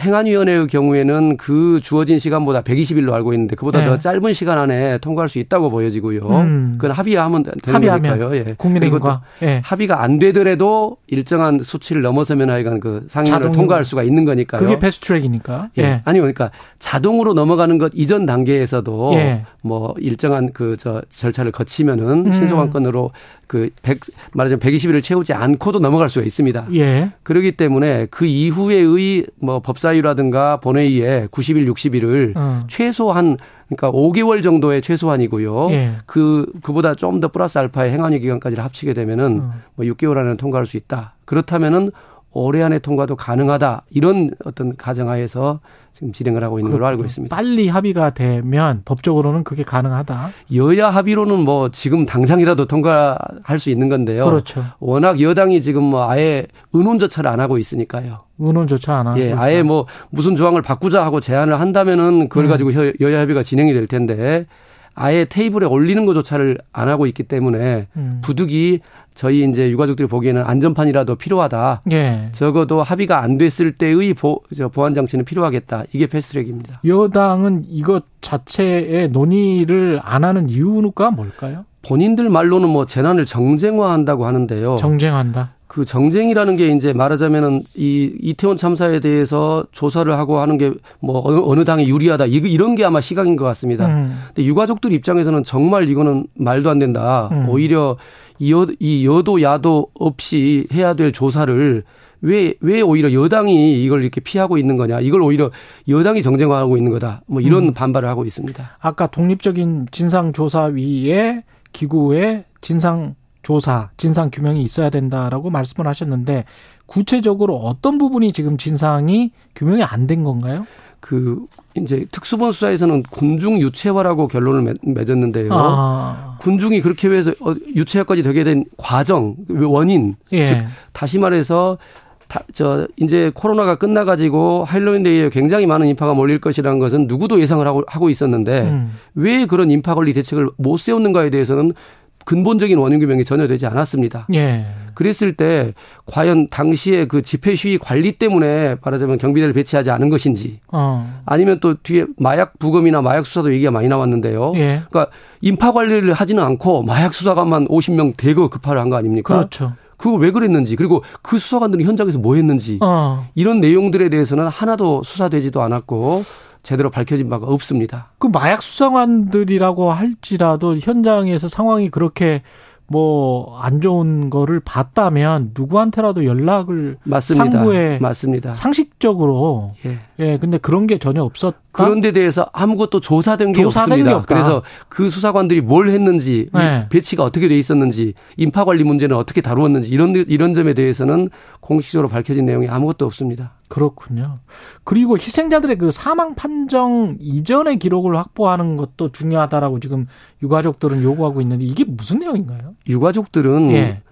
행안위원회의 경우에는 그 주어진 시간보다 120일로 알고 있는데 그보다 네. 더 짧은 시간 안에 통과할 수 있다고 보여지고요. 음. 그건 합의하면 되는 합의하면 거니까요. 예. 국민의힘과 예. 합의가 안 되더라도 일정한 수치를 넘어서면 하여간 그 상임위를 통과할 수가 있는 거니까요. 그게 패스트트랙이니까. 예. 예. 아니 그러니까 자동으로 넘어가는 것 이전 단계에서도 예. 뭐 일정한 그 저 절차를 거치면은 음. 신속한 건으로 그 100, 말하자면 120일을 채우지 않고도 넘어갈 수가 있습니다. 예. 그렇기 때문에 그 이후에의 뭐 법사 위라든가 본회의에 90일, 60일을 어. 최소한 그러니까 5개월 정도의 최소한이고요. 예. 그 그보다 좀 더 플러스 알파의 행안위 기간까지를 합치게 되면은 어. 뭐 6개월 안에 통과할 수 있다. 그렇다면은 올해 안에 통과도 가능하다. 이런 어떤 가정하에서 지금 진행을 하고 있는 걸로 알고 있습니다. 빨리 합의가 되면 법적으로는 그게 가능하다. 여야 합의로는 뭐 지금 당장이라도 통과할 수 있는 건데요. 그렇죠. 워낙 여당이 지금 뭐 아예 의논조차를 안 하고 있으니까요. 의논조차 안 하고. 예, 아예 뭐 무슨 조항을 바꾸자 하고 제안을 한다면은 그걸 음. 가지고 여야 합의가 진행이 될 텐데 아예 테이블에 올리는 것조차를 안 하고 있기 때문에 음. 부득이 저희 이제 유가족들이 보기에는 안전판이라도 필요하다. 예. 적어도 합의가 안 됐을 때의 보, 보안 장치는 필요하겠다. 이게 패스트트랙입니다. 여당은 이것 자체의 논의를 안 하는 이유가 뭘까요? 본인들 말로는 뭐 재난을 정쟁화한다고 하는데요. 정쟁한다. 그 정쟁이라는 게 이제 말하자면은 이 이태원 참사에 대해서 조사를 하고 하는 게뭐 어느 당이 유리하다 이런 게 아마 시각인 것 같습니다. 음. 근데 유가족들 입장에서는 정말 이거는 말도 안 된다. 음. 오히려 여, 이 여도 야도 없이 해야 될 조사를 왜, 왜 오히려 여당이 이걸 이렇게 피하고 있는 거냐. 이걸 오히려 여당이 정쟁화하고 있는 거다. 뭐 이런 음. 반발을 하고 있습니다. 아까 독립적인 진상조사위에 기구에 진상 조사, 진상 규명이 있어야 된다라고 말씀을 하셨는데 구체적으로 어떤 부분이 지금 진상이 규명이 안 된 건가요? 그 이제 특수본 수사에서는 군중 유체화라고 결론을 맺었는데요. 아. 군중이 그렇게 해서 어, 유체화까지 되게 된 과정, 원인, 예. 즉 다시 말해서 다, 저 이제 코로나가 끝나가지고 할로윈데이에 굉장히 많은 인파가 몰릴 것이라는 것은 누구도 예상을 하고 하고 있었는데 음. 왜 그런 인파 관리 대책을 못 세웠는가에 대해서는 근본적인 원인 규명이 전혀 되지 않았습니다. 예. 그랬을 때 과연 당시에 그 집회 시위 관리 때문에 말하자면 경비대를 배치하지 않은 것인지 어. 아니면 또 뒤에 마약 부검이나 마약 수사도 얘기가 많이 나왔는데요. 예. 그러니까 인파 관리를 하지는 않고 마약 수사관만 50명 대거 급파를 한 거 아닙니까? 그렇죠. 그거 왜 그랬는지 그리고 그 수사관들이 현장에서 뭐 했는지 어. 이런 내용들에 대해서는 하나도 수사되지도 않았고 제대로 밝혀진 바가 없습니다. 그 마약 수사관들이라고 할지라도 현장에서 상황이 그렇게 뭐 안 좋은 거를 봤다면 누구한테라도 연락을 맞습니다. 상부에 맞습니다. 상식적으로 예. 예 근데 그런 게 전혀 없었 그런 데 대해서 아무것도 조사된 게 조사된 없습니다. 게 그래서 그 수사관들이 뭘 했는지 네. 배치가 어떻게 돼 있었는지 인파 관리 문제는 어떻게 다루었는지 이런 이런 점에 대해서는 공식적으로 밝혀진 내용이 아무것도 없습니다. 그렇군요. 그리고 희생자들의 그 사망 판정 이전의 기록을 확보하는 것도 중요하다라고 지금 유가족들은 요구하고 있는데 이게 무슨 내용인가요? 유가족들은 예.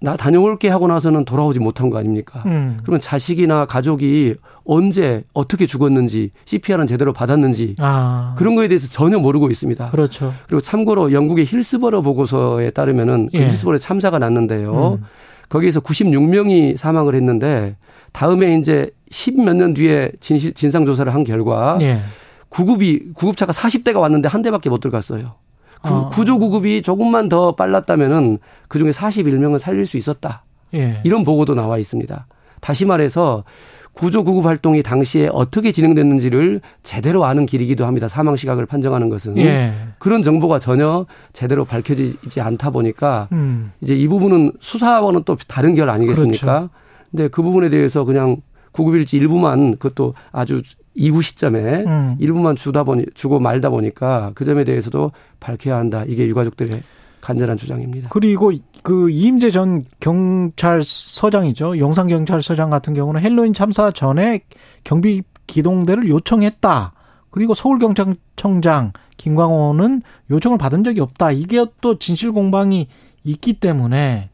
나 다녀올게 하고 나서는 돌아오지 못한 거 아닙니까? 음. 그러면 자식이나 가족이 언제 어떻게 죽었는지 CPR은 제대로 받았는지 아. 그런 거에 대해서 전혀 모르고 있습니다. 그렇죠. 그리고 참고로 영국의 힐스버러 보고서에 따르면은 그 예. 힐스버러 참사가 났는데요. 음. 거기에서 96명이 사망을 했는데 다음에 이제 10몇년 뒤에 진실, 진상 조사를 한 결과 예. 구급이, 구급차가 40대가 왔는데 한 대밖에 못 들어갔어요. 구, 어. 구조 구급이 조금만 더 빨랐다면은 그 중에 41명은 살릴 수 있었다. 예. 이런 보고도 나와 있습니다. 다시 말해서 구조 구급 활동이 당시에 어떻게 진행됐는지를 제대로 아는 길이기도 합니다. 사망 시각을 판정하는 것은 예. 그런 정보가 전혀 제대로 밝혀지지 않다 보니까 음. 이제 이 부분은 수사와는 또 다른 결 아니겠습니까? 그렇죠. 근데 그 부분에 대해서 그냥 구급일지 일부만 그것도 아주 이후 시점에 음. 일부만 주다 보니 주고 말다 보니까 그 점에 대해서도 밝혀야 한다. 이게 유가족들의 간절한 주장입니다. 그리고 그 이임재 전 경찰서장이죠. 영상경찰서장 같은 경우는 헬로윈 참사 전에 경비 기동대를 요청했다. 그리고 서울경찰청장 김광호는 요청을 받은 적이 없다. 이게 또 진실 공방이 있기 때문에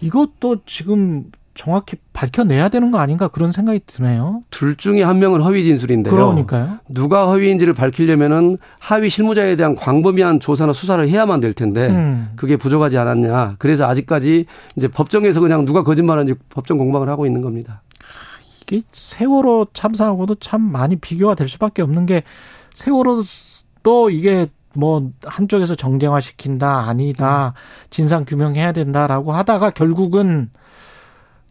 이것도 지금 정확히 밝혀내야 되는 거 아닌가 그런 생각이 드네요. 둘 중에 한 명은 허위 진술인데요. 그러니까요. 누가 허위인지를 밝히려면은 하위 실무자에 대한 광범위한 조사나 수사를 해야만 될 텐데 음. 그게 부족하지 않았냐. 그래서 아직까지 이제 법정에서 그냥 누가 거짓말하는지 법정 공방을 하고 있는 겁니다. 이게 세월호 참사하고도 참 많이 비교가 될 수밖에 없는 게 세월호도 이게 뭐 한쪽에서 정쟁화 시킨다 아니다 진상 규명해야 된다라고 하다가 결국은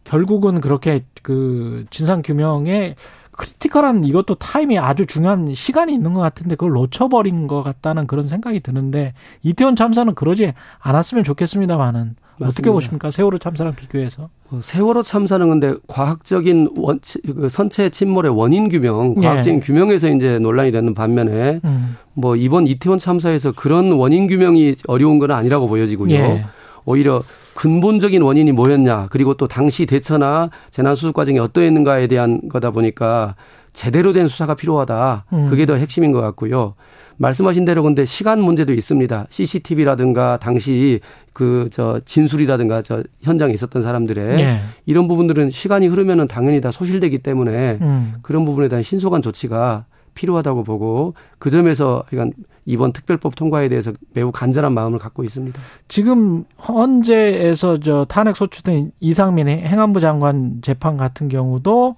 결국은 그렇게 그 진상 규명에 critical한 이것도 타임이 아주 중요한 시간이 있는 것 같은데 그걸 놓쳐버린 것 같다는 그런 생각이 드는데 이태원 참사는 그러지 않았으면 좋겠습니다만은 어떻게 보십니까 세월호 참사랑 비교해서? 어, 세월호 참사는 근데 과학적인 원, 그 선체 침몰의 원인 규명, 과학적인 예. 규명에서 이제 논란이 되는 반면에 음. 뭐 이번 이태원 참사에서 그런 원인 규명이 어려운 건 아니라고 보여지고요. 예. 오히려 근본적인 원인이 뭐였냐 그리고 또 당시 대처나 재난 수습 과정이 어떠했는가에 대한 거다 보니까 제대로 된 수사가 필요하다. 음. 그게 더 핵심인 것 같고요. 말씀하신 대로 근데 시간 문제도 있습니다. CCTV라든가 당시 그 저 진술이라든가 저 현장에 있었던 사람들의 네. 이런 부분들은 시간이 흐르면은 당연히 다 소실되기 때문에 음. 그런 부분에 대한 신속한 조치가 필요하다고 보고 그 점에서 그러니까 이번 특별법 통과에 대해서 매우 간절한 마음을 갖고 있습니다. 지금 헌재에서 저 탄핵 소추된 이상민 행안부 장관 재판 같은 경우도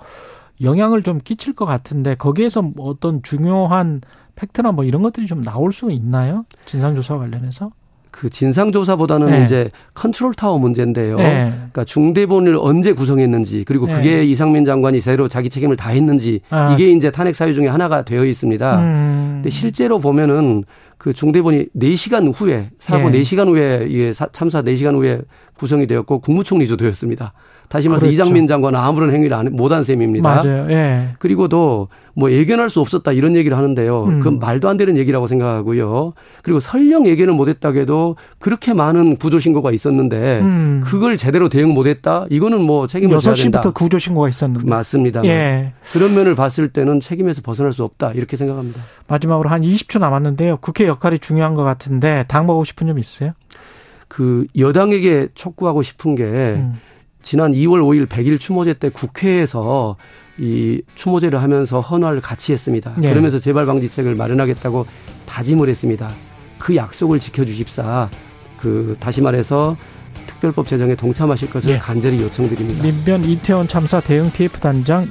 영향을 좀 끼칠 것 같은데 거기에서 어떤 중요한 팩트나 뭐 이런 것들이 좀 나올 수 있나요? 진상조사 관련해서? 그 진상조사보다는 네. 이제 컨트롤 타워 문제인데요. 네. 그러니까 중대본을 언제 구성했는지 그리고 네. 그게 이상민 장관이 제대로 자기 책임을 다 했는지 아. 이게 이제 탄핵 사유 중에 하나가 되어 있습니다. 음. 근데 실제로 보면은 그 중대본이 4시간 후에 사고 네. 4시간 후에 이게 참사 4시간 후에 구성이 되었고 국무총리 주도였습니다. 다시 말해서 그렇죠. 이상민 장관은 아무런 행위를 못한 셈입니다. 맞아요. 예. 그리고도 뭐 예견할 수 없었다 이런 얘기를 하는데요. 음. 그건 말도 안 되는 얘기라고 생각하고요. 그리고 설령 예견을 못했다고 해도 그렇게 많은 구조 신고가 있었는데 음. 그걸 제대로 대응 못했다. 이거는 뭐 책임을 져야 된다. 6시부터 구조 신고가 있었는데. 맞습니다. 예. 그런 면을 봤을 때는 책임에서 벗어날 수 없다 이렇게 생각합니다. 마지막으로 한 20초 남았는데요. 국회 역할이 중요한 것 같은데 당하고 싶은 점 있어요? 그 여당에게 촉구하고 싶은 게 음. 지난 2월 5일 100일 추모제 때 국회에서 이 추모제를 하면서 헌화를 같이 했습니다. 네. 그러면서 재발 방지책을 마련하겠다고 다짐을 했습니다. 그 약속을 지켜주십사 그 다시 말해서 특별법 제정에 동참하실 것을 예. 간절히 요청드립니다. 민변 이태원 참사 대응 TF 단장